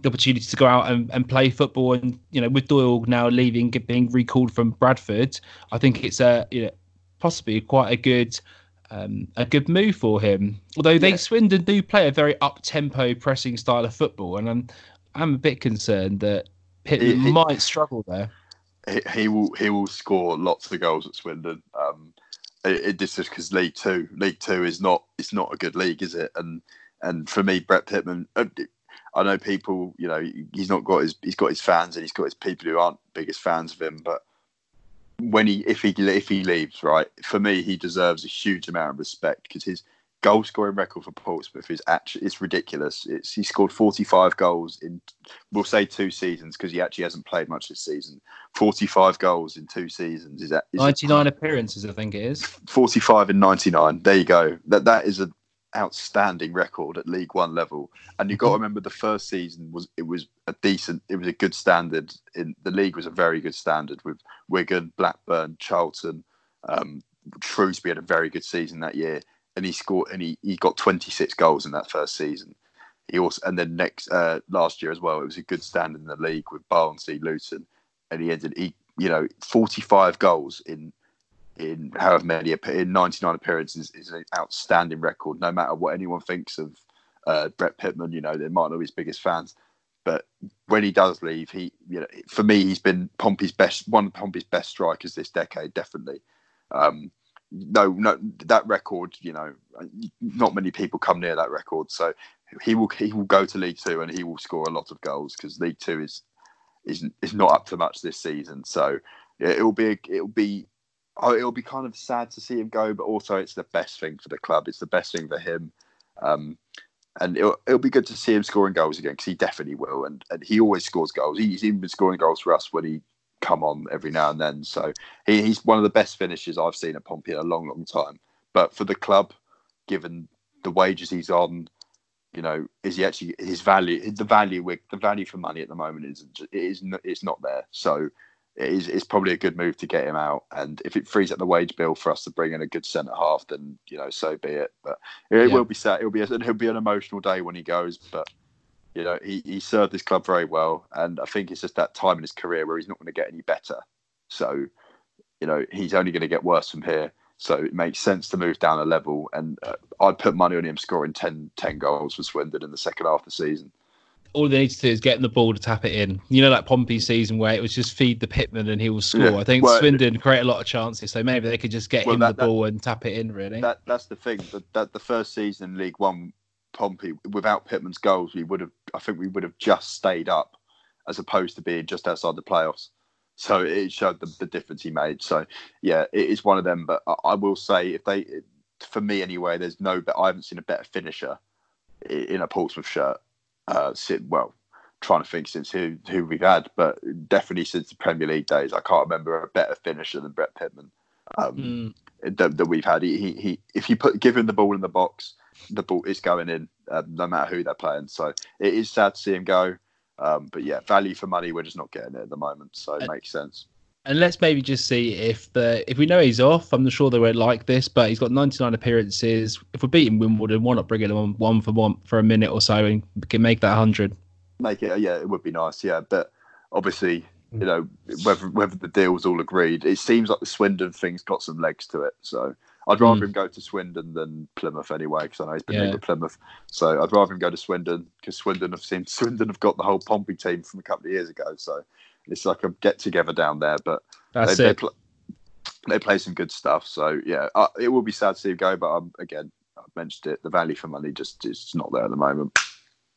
Speaker 5: the opportunity to go out and, and play football. And you know, with Doyle now leaving, being recalled from Bradford, I think it's a you know possibly quite a good um, a good move for him. Although they
Speaker 6: Yeah.
Speaker 5: Swindon do play a very up tempo pressing style of football, and I'm I'm a bit concerned that Pitman
Speaker 6: He- he-
Speaker 5: might struggle there.
Speaker 6: he, he will he will score lots of goals at Swindon. Um, it, it this is because League Two, League Two is not it's not a good league, is it? And and for me, Brett Pitman, uh, I know people, you know, he's not got his he's got his fans and he's got his people who aren't biggest fans of him, but when he if he if he leaves, right, for me, he deserves a huge amount of respect because his goal scoring record for Portsmouth is actually it's ridiculous. It's he scored 45 goals in we'll say two seasons because he actually hasn't played much this season. 45 goals in two seasons is that is
Speaker 5: 99 appearances, I think it is.
Speaker 6: 45 in 99 there you go that that is an outstanding record at league one level and you've got to remember the first season was it was a decent it was a good standard in the league was a very good standard with wigan blackburn charlton um shrewsbury had a very good season that year and he scored and he, he got 26 goals in that first season. He also and then next uh last year as well it was a good stand in the league with barnsley luton and he ended he you know 45 goals in in however many in 99 appearances is an outstanding record no matter what anyone thinks of uh, Brett Pitman you know they might not be his biggest fans but when he does leave he you know for me he's been Pompey's best one of Pompey's best strikers this decade definitely. Um no no that record you know not many people come near that record so he will he will go to League 2 and he will score a lot of goals because League 2 is is is not up to much this season so it will be it will be oh, it'll be kind of sad to see him go, but also it's the best thing for the club. It's the best thing for him. Um, and it'll, it'll be good to see him scoring goals again because he definitely will. And, and he always scores goals. He's even been scoring goals for us when he come on every now and then. So he, he's one of the best finishers I've seen at Pompey in a long, long time. But for the club, given the wages he's on, you know, is he actually his value? The value, with the value for money at the moment is it is it's not there. So it is it's probably a good move to get him out. And if it frees up the wage bill for us to bring in a good centre half, then you know, so be it. But it
Speaker 5: Yeah.
Speaker 6: will be sad. It'll be a, it'll be an emotional day when he goes. But you know, he, he served this club very well, and I think it's just that time in his career where he's not going to get any better. So you know, he's only going to get worse from here. So it makes sense to move down a level, and uh, I'd put money on him scoring 10, 10 goals for Swindon in the second half of the season.
Speaker 5: all they need to do is get in the ball to tap it in. You know, like Pompey season where it was just feed the Pitman and he will score.
Speaker 6: Yeah,
Speaker 5: I think
Speaker 6: well-
Speaker 5: Swindon create a lot of chances, so maybe they could just get
Speaker 6: Well,
Speaker 5: him
Speaker 6: that-
Speaker 5: the ball and tap it in. Really,
Speaker 6: That that's the thing. That, that the first season in League One, Pompey without Pitman's goals, we would have. I think we would have just stayed up, as opposed to being just outside the playoffs. So it showed the, the difference he made. So yeah, it is one of them. But I, I will say, if they, for me anyway, there's no. But I haven't seen a better finisher in a Portsmouth shirt. Uh, sit well. Trying to think since who who we've had, but definitely since the Premier League days, I can't remember a better finisher than Brett Pitman. Um,
Speaker 5: Mm,
Speaker 6: that, that we've had. He, he, he, if you put give him the ball in the box, the ball is going in, um, no matter who they're playing. So it is sad to see him go. Um, but yeah, value for money, we're just not getting it at the moment, so it
Speaker 5: Uh,
Speaker 6: makes sense.
Speaker 5: And let's maybe just see if the if we know he's off. I'm not sure they won't like this, but he's got 99 appearances. If we're beating Wimbledon, why not bring him on one for one for a minute or so and can make that 100?
Speaker 6: Make it, yeah, it would be nice, yeah. But obviously, you know, whether whether the deal's all agreed, it seems like the Swindon thing's got some legs to it. So I'd rather
Speaker 5: Mm.
Speaker 6: him go to Swindon than Plymouth anyway, because I know he's been
Speaker 5: Yeah.
Speaker 6: linked with Plymouth. So I'd rather him go to Swindon because Swindon have seemed Swindon have got the whole Pompey team from a couple of years ago. So it's like a get together down there, but
Speaker 5: That's
Speaker 6: they,
Speaker 5: it.
Speaker 6: They, pl- they play some good stuff. So yeah, uh, it will be sad to see him go, but um, again, I've mentioned it. The value for money just is not there at the moment.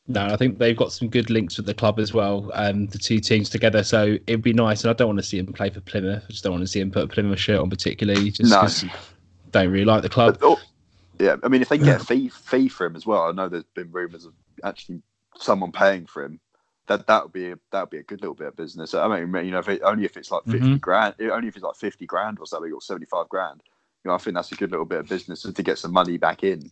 Speaker 5: No, I think they've got some good links with the club as well, um, the two teams together. So it'd be nice. And I don't want to see him play for Plymouth. I just don't want to see him put a Plymouth shirt on, particularly. Just
Speaker 6: No.
Speaker 5: Don't really like the club.
Speaker 6: But, oh, yeah, I mean, if they get a fee fee for him as well, I know there's been rumours of actually someone paying for him. That that would be a, that would be a good little bit of business. I mean, you know, if it, only if it's like 50
Speaker 5: Mhm.
Speaker 6: grand, only if it's like fifty grand or something, or seventy five grand. You know, I think that's a good little bit of business to get some money back in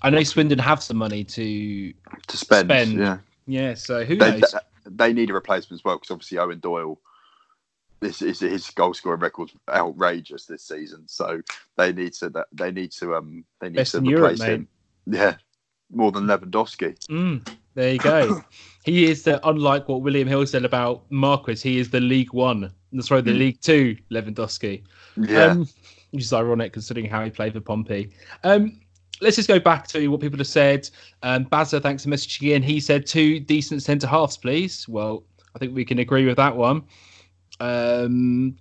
Speaker 5: I know Swindon have some money to,
Speaker 6: to spend.
Speaker 5: Spend.
Speaker 6: Yeah,
Speaker 5: yeah. So who
Speaker 6: they,
Speaker 5: knows?
Speaker 6: they need a replacement as well because obviously Eoin Doyle. This is his goal scoring record's outrageous this season, so they need to they need to um they need
Speaker 5: Best
Speaker 6: to
Speaker 5: Europe,
Speaker 6: replace
Speaker 5: mate.
Speaker 6: him. Yeah, more than Lewandowski.
Speaker 5: Mm, there you go. he is the unlike what William Hill said about Marquis. He is the League One. Sorry, the
Speaker 6: Mm.
Speaker 5: League Two Lewandowski.
Speaker 6: Yeah,
Speaker 5: Um, which is ironic considering how he played for Pompey. Um, let's just go back to what people have said. Um, Bazza, thanks for messaging in. He said two decent centre halves, please. Well, I think we can agree with that one. Um.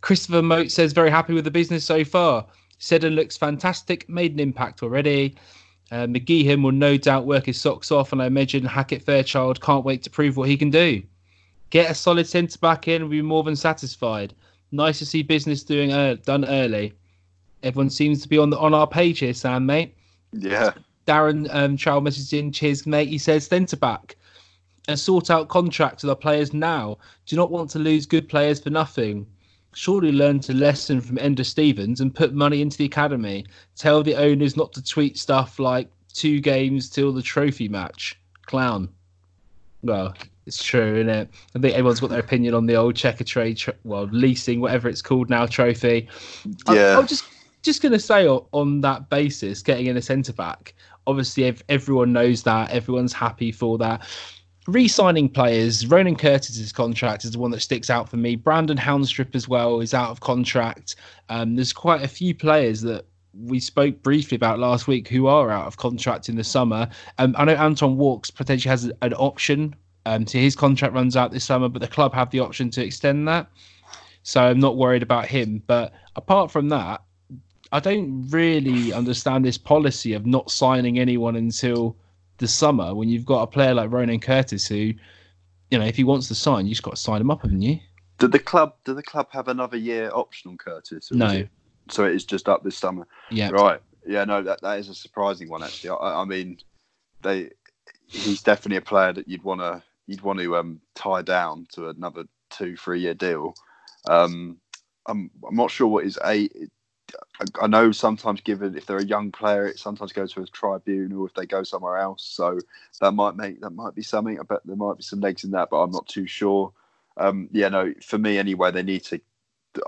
Speaker 5: Christopher Moat says very happy with the business so far. Seddon looks fantastic, made an impact already. Uh, McGeehan will no doubt work his socks off, and I imagine Hackett Fairchild can't wait to prove what he can do. Get a solid centre back in, we'll be more than satisfied. Nice to see business doing uh, done early. Everyone seems to be on the on our page here, Sam, mate.
Speaker 6: yeah.
Speaker 5: Darren um, Child messages in, cheers, mate. He says, centre back and sort out contracts with our players now. Do not want to lose good players for nothing. Surely learn to lesson from Enda Stevens and put money into the academy. Tell the owners not to tweet stuff like two games till the trophy match. Clown. Well, it's true, isn't it? I think everyone's got their opinion on the old Checkatrade, tr- well, leasing, whatever it's called now, trophy. I-
Speaker 6: Yeah.
Speaker 5: I'm just just going to say on that basis, getting in a centre back, obviously ev- everyone knows that, everyone's happy for that. Re-signing players, Ronan Curtis's contract is the one that sticks out for me. Brandon Haunstrup as well is out of contract. Um, there's quite a few players that we spoke briefly about last week who are out of contract in the summer. Um, I know Anton Walkes potentially has an option. Um, so his contract runs out this summer, but the club have the option to extend that. So I'm not worried about him. But apart from that, I don't really understand this policy of not signing anyone until the summer when you've got a player like Ronan Curtis who, you know, if he wants to sign, you just got to sign him up, haven't you?
Speaker 6: Did the club? Did the club have another year option on Curtis?
Speaker 5: No.
Speaker 6: it- so it is just up this summer.
Speaker 5: Yeah.
Speaker 6: Right. Yeah. No, that that is a surprising one actually. I, I mean, they he's definitely a player that you'd want to you'd want to um tie down to another two three year deal. Um, I'm I'm not sure what his a. I- know sometimes given if they're a young player, it sometimes goes to a tribunal if they go somewhere else. So that might make that might be something. I bet there might be some legs in that, but I'm not too sure. Um, yeah, no, for me anyway, they need to.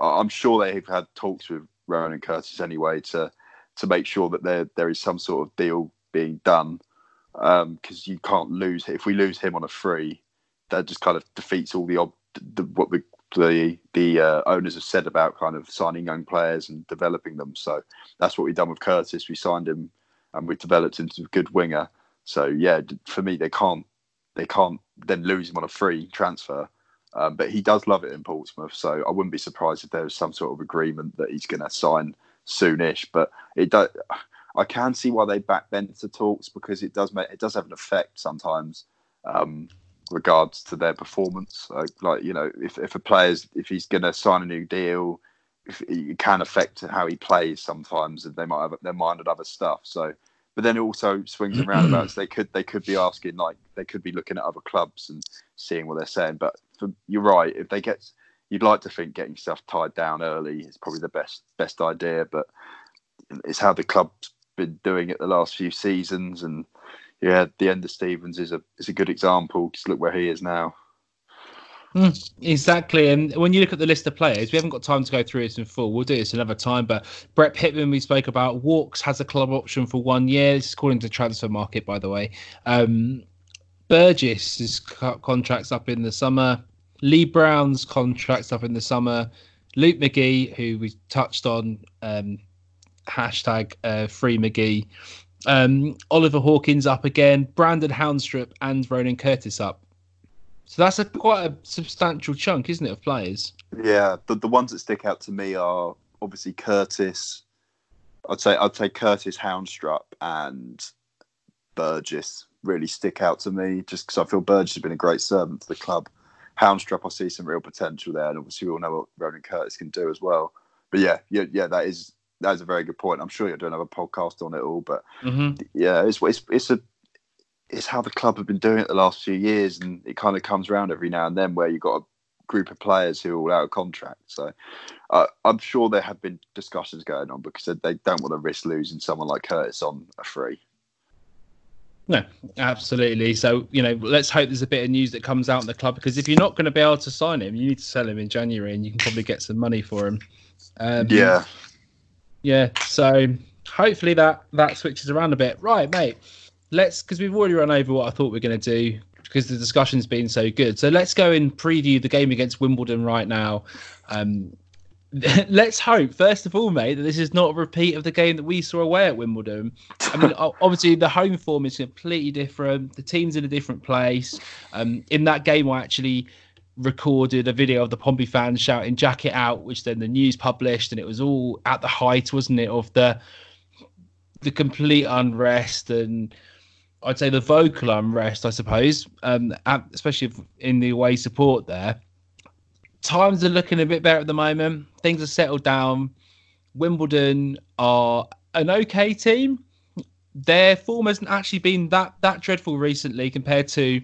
Speaker 6: I'm sure they've had talks with Ronan Curtis anyway to to make sure that there there is some sort of deal being done because you can't lose if we lose him on a free, that just kind of defeats all the, ob- the what the the the uh, owners have said about kind of signing young players and developing them. So that's what we've done with Curtis. We signed him and we've developed him into a good winger. So yeah, for me, they can't they can't then lose him on a free transfer. Um, but he does love it in Portsmouth, so I wouldn't be surprised if there was some sort of agreement that he's going to sign soonish. But it does. I can see why they back bend to talks because it does make it does have an effect sometimes, um, regards to their performance. Like, like you know, if if a player's if he's going to sign a new deal, if, it can affect how he plays sometimes, and they might have their mind on other stuff. So, but then it also swings and roundabouts. they could they could be asking like they could be looking at other clubs and seeing what they're saying. But for, you're right. If they get, you'd like to think getting stuff tied down early is probably the best best idea. But it's how the club's been doing it the last few seasons, and yeah, the Enda Stevens is a is a good example. Just look where he is now.
Speaker 5: Mm, exactly. And when you look at the list of players, we haven't got time to go through it in full. We'll do this another time. But Brett Pitman, we spoke about, Walkes has a club option for one year. This is according to Transfermarkt, by the way. Um, Burgess' contract's up in the summer. Lee Brown's contract's up in the summer. Luke McGee, who we touched on, um, hashtag uh, free McGee. Um, Oliver Hawkins up again. Brandon Haunstrup and Ronan Curtis up. So that's a quite a substantial chunk, isn't it, of players?
Speaker 6: Yeah, the the ones that stick out to me are obviously Curtis. I'd say I'd say Curtis Haunstrup and Burgess really stick out to me, just because I feel Burgess has been a great servant to the club. Haunstrup, I see some real potential there, and obviously we all know what Ronan Curtis can do as well. But yeah, yeah, yeah, that is that is a very good point. I'm sure you'll do another podcast on it all, but
Speaker 5: mm-hmm.
Speaker 6: yeah, it's it's it's a it's how the club have been doing it the last few years, and it kind of comes around every now and then where you've got a group of players who are all out of contract. So uh, I'm sure there have been discussions going on because they don't want to risk losing someone like Curtis on a free.
Speaker 5: No, absolutely. So, you know, let's hope there's a bit of news that comes out in the club because if you're not going to be able to sign him, you need to sell him in January and you can probably get some money for him.
Speaker 6: Um, yeah.
Speaker 5: Yeah. So hopefully that that switches around a bit. Right, mate let's because we've already run over what I thought we are going to do because the discussion's been so good. So let's go and preview the game against Wimbledon right now. Um, let's hope, first of all, mate, that this is not a repeat of the game that we saw away at Wimbledon. I mean, obviously the home form is completely different. The team's in a different place. Um, in that game, I actually recorded a video of the Pompey fans shouting "Jackett out," which then the news published, and it was all at the height, wasn't it, of the the complete unrest and I'd say the vocal unrest, I suppose, um, especially in the away support there. Times are looking a bit better at the moment. Things are settled down. Wimbledon are an okay team. Their form hasn't actually been that that dreadful recently compared to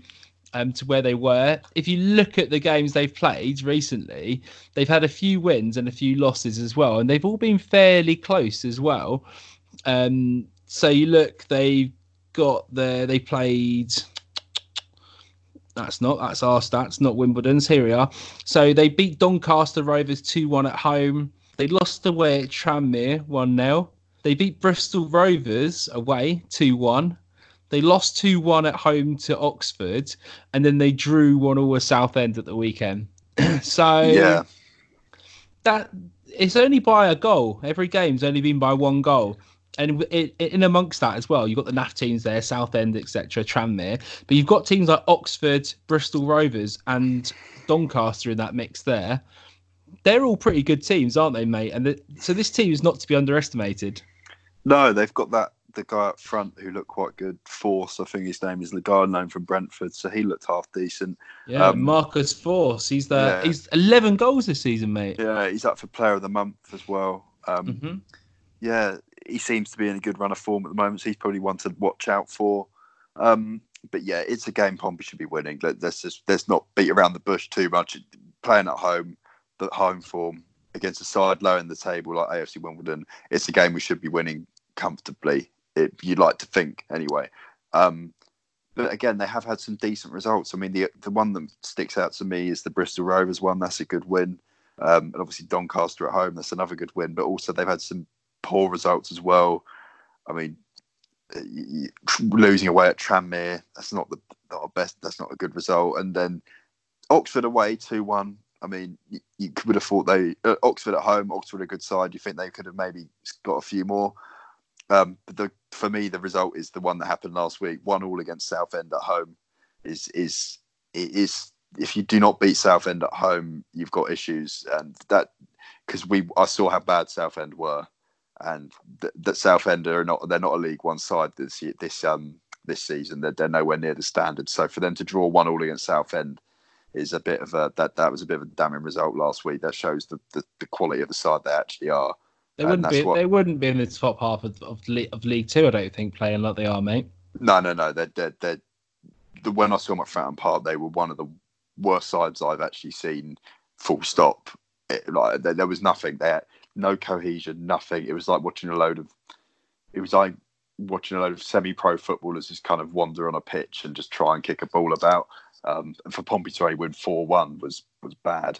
Speaker 5: um, to where they were. If you look at the games they've played recently, they've had a few wins and a few losses as well, and they've all been fairly close as well. Um, so you look, they got there. They played. That's not. That's our stats, not Wimbledon's. Here we are. So they beat Doncaster Rovers two one at home. They lost away at Tranmere one 0 They beat Bristol Rovers away two one. They lost two one at home to Oxford, and then they drew one all at Southend at the weekend. so
Speaker 6: yeah,
Speaker 5: that it's only by a goal. Every game's only been by one goal and in amongst that as well, you've got the NAF teams there, Southend, etc., Tranmere, but you've got teams like Oxford, Bristol Rovers, and Doncaster in that mix there. They're all pretty good teams, aren't they, mate? And the, so this team is not to be underestimated.
Speaker 6: No, they've got that the guy up front who looked quite good. Forss, I think his name is the guy known from Brentford, so he looked half decent.
Speaker 5: Yeah, um, Marcus Forss. He's the yeah. he's eleven goals this season, mate.
Speaker 6: Yeah, he's up for Player of the Month as well. Um, mm-hmm. Yeah, he seems to be in a good run of form at the moment, so he's probably one to watch out for. Um, but yeah, it's a game Pompey should be winning. Let's just let's not beat around the bush too much. Playing at home, the home form against a side low in the table like AFC Wimbledon, it's a game we should be winning comfortably. It, you'd like to think anyway. Um, but again, they have had some decent results. I mean, the the one that sticks out to me is the Bristol Rovers one. That's a good win. Um, and obviously Doncaster at home, that's another good win. But also they've had some poor results as well. I mean, losing away at Tranmere, that's not the not a best. That's not a good result. And then Oxford away two one. I mean, you, you, would have thought they uh, Oxford at home. Oxford a good side. You think they could have maybe got a few more. Um, the, for me, the result is the one that happened last week. One all against Southend at home is is is if you do not beat Southend at home, you've got issues, and that because we I saw how bad Southend were and th- that Southend are not they're not a League One side this year, this um this season. They're, they're nowhere near the standard. So for them to draw one all against Southend is a bit of a that that was a bit of a damning result last week. That shows the the, the quality of the side they actually are.
Speaker 5: They wouldn't be. What, they wouldn't be in the top half of of, of League Two. I don't think playing like they are, mate.
Speaker 6: No, no, no. They're they're, they're the when I saw them at Fratton Park, they were one of the worst sides I've actually seen. Full stop. It, like there, there was nothing there no cohesion, nothing. It was like watching a load of. It was like watching a load of semi-pro footballers just kind of wander on a pitch and just try and kick a ball about. Um, and for Pompey to only win four-one was was bad.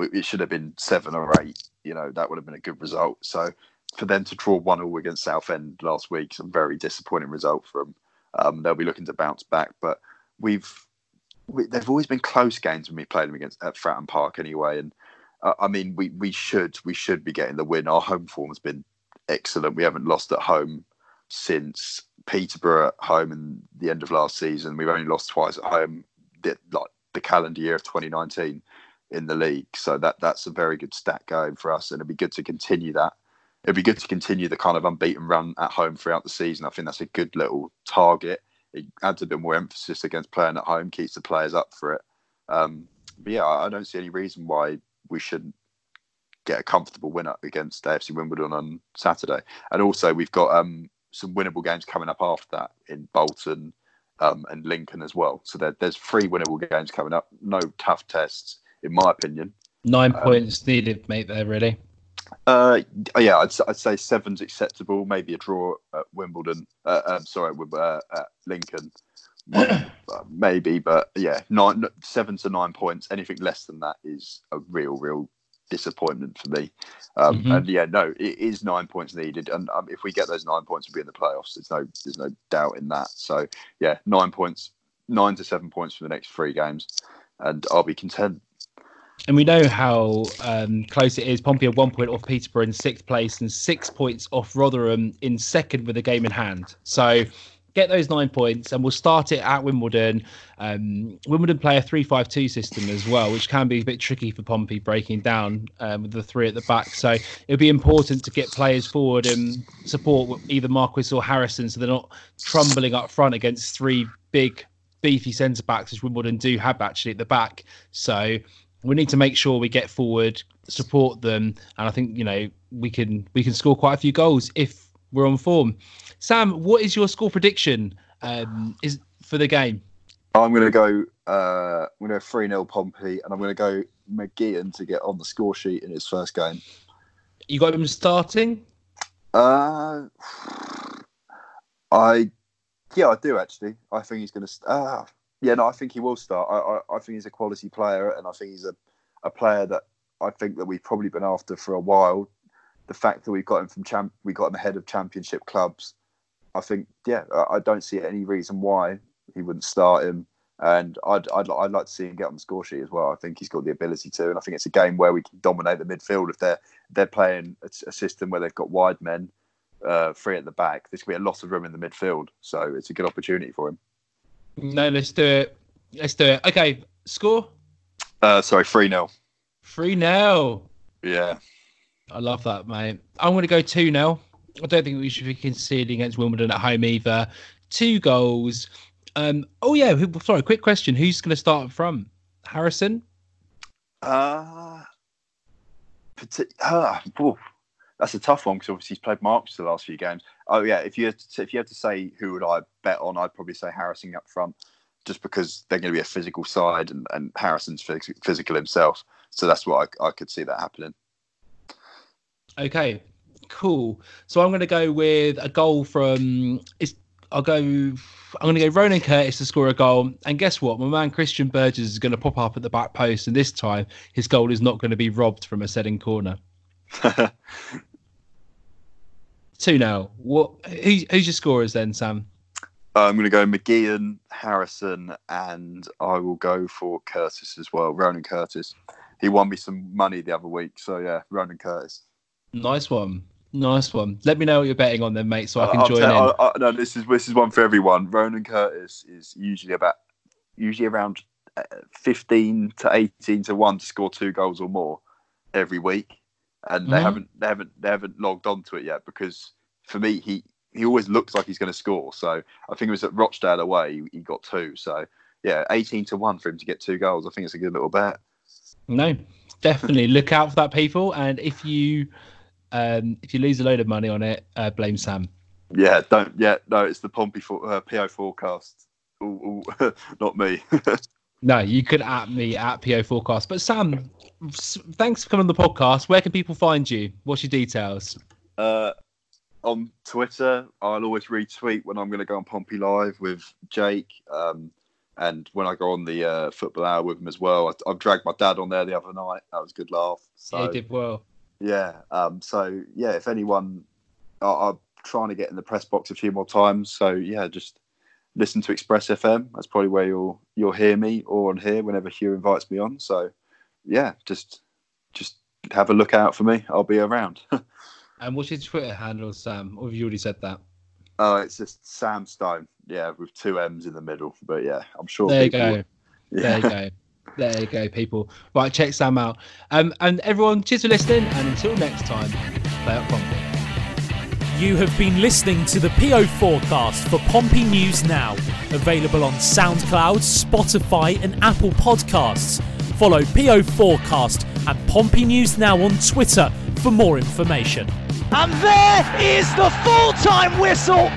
Speaker 6: It should have been seven or eight. You know that would have been a good result. So for them to draw one all against Southend last week, a very disappointing result for them. Um, they'll be looking to bounce back, but we've we, they've always been close games when we played them against at Fratton Park anyway. And uh, I mean, we we should we should be getting the win. Our home form has been excellent. We haven't lost at home since Peterborough at home in the end of last season. We've only lost twice at home, the, like the calendar year of 2019 in the league. So that that's a very good stat going for us, and it'd be good to continue that. It'd be good to continue the kind of unbeaten run at home throughout the season. I think that's a good little target. It adds a bit more emphasis against playing at home, keeps the players up for it. Um, but yeah, I don't see any reason why we shouldn't get a comfortable win up against AFC Wimbledon on Saturday. And also, we've got um, some winnable games coming up after that in Bolton um, and Lincoln as well. So there, there's three winnable games coming up. No tough tests, in my opinion.
Speaker 5: Nine um, points needed, mate. There really.
Speaker 6: Uh, yeah, I'd, I'd say seven's acceptable. Maybe a draw at Wimbledon. Uh, um, sorry, with uh, at Lincoln. maybe, but yeah, nine, seven to nine points. Anything less than that is a real, real disappointment for me. Um, mm-hmm. And yeah, no, it is nine points needed, and um, if we get those nine points, we'll be in the playoffs. There's no, there's no doubt in that. So yeah, nine points, nine to seven points for the next three games, and I'll be content.
Speaker 5: And we know how um, close it is. Pompey are one point off Peterborough in sixth place and six points off Rotherham in second with a game in hand. So get those nine points, and we'll start it at Wimbledon. Um, Wimbledon play a three-five-two system as well, which can be a bit tricky for Pompey breaking down um, with the three at the back. So it'll be important to get players forward and support either Marquis or Harrison, so they're not trumbling up front against three big, beefy centre backs, as Wimbledon do have actually at the back. So we need to make sure we get forward, support them, and I think you know we can we can score quite a few goals if we're on form. Sam, what is your score prediction? Um, is for the game?
Speaker 6: I'm going to go. Uh, I'm going to three 0 Pompey, and I'm going to go McGeehan to get on the score sheet in his first game.
Speaker 5: You got him starting?
Speaker 6: Uh, I yeah, I do actually. I think he's going to. Uh, yeah, no, I think he will start. I, I, I think he's a quality player, and I think he's a, a player that I think that we've probably been after for a while the fact that we got him from champ, we got him ahead of championship clubs. I think, yeah, I don't see any reason why he wouldn't start him. And I'd, I'd, I'd like to see him get on the score sheet as well. I think he's got the ability to, and I think it's a game where we can dominate the midfield if they're they're playing a, a system where they've got wide men, uh, free at the back. There's going to be a lot of room in the midfield, so it's a good opportunity for him.
Speaker 5: No, let's do it. Let's do it. Okay, score.
Speaker 6: Uh, sorry, three 0
Speaker 5: Three 0
Speaker 6: Yeah.
Speaker 5: I love that, mate. I'm going to go 2 0. I don't think we should be conceding against Wimbledon at home either. Two goals. Um, oh, yeah. Sorry, quick question. Who's going to start from? Harrison?
Speaker 6: Uh, uh that's a tough one because obviously he's played Marks the last few games. Oh yeah, if you had to, if you had to say who would I bet on, I'd probably say Harrison up front, just because they're going to be a physical side and, and Harrison's physical himself. So that's what I, I could see that happening.
Speaker 5: Okay, cool. So I'm going to go with a goal from. It's, I'll go. I'm going to go Ronan Curtis to score a goal. And guess what? My man Christian Burgess is going to pop up at the back post, and this time his goal is not going to be robbed from a setting corner. Two now. What? Who, who's your scorers then, Sam?
Speaker 6: Uh, I'm going to go McGeehan, Harrison, and I will go for Curtis as well. Ronan Curtis. He won me some money the other week, so yeah, Ronan Curtis.
Speaker 5: Nice one. Nice one. Let me know what you're betting on then, mate, so I can I'll join in.
Speaker 6: I, I, no, this is this is one for everyone. Ronan Curtis is usually about usually around uh, 15 to 18 to one to score two goals or more every week, and mm-hmm. they haven't they haven't they haven't logged onto it yet because for me he he always looks like he's going to score. So I think it was at Rochdale away he, he got two. So yeah, 18 to one for him to get two goals. I think it's a good little bet.
Speaker 5: No, definitely look out for that, people. And if you um, if you lose a load of money on it, uh, blame Sam.
Speaker 6: Yeah, don't. Yeah, no, it's the Pompey for, uh, PO forecast. Ooh, ooh, not me.
Speaker 5: no, you could at me at PO forecast. But Sam, thanks for coming on the podcast. Where can people find you? What's your details?
Speaker 6: Uh, on Twitter. I'll always retweet when I'm going to go on Pompey Live with Jake. Um, and when I go on the uh, football hour with him as well, I, have dragged my dad on there the other night. That was a good laugh. So,
Speaker 5: yeah, he did well.
Speaker 6: Yeah. Um, so yeah, if anyone, I, I'm trying to get in the press box a few more times. So yeah, just listen to Express FM. That's probably where you'll you'll hear me or on here whenever Hugh invites me on. So yeah, just just have a look out for me. I'll be around.
Speaker 5: and what's your Twitter handle, Sam? Or have you already said that?
Speaker 6: Oh, it's just Sam Stone. Yeah, with two M's in the middle. But yeah, I'm sure.
Speaker 5: There you go. Yeah. There you go. There you go, people. Right, check Sam out. Um, and everyone, cheers for listening. And until next time, play up Pompey.
Speaker 4: You have been listening to the PO forecast for Pompey News Now, available on SoundCloud, Spotify, and Apple Podcasts. Follow PO Forecast and Pompey News Now on Twitter for more information.
Speaker 3: And there is the full time whistle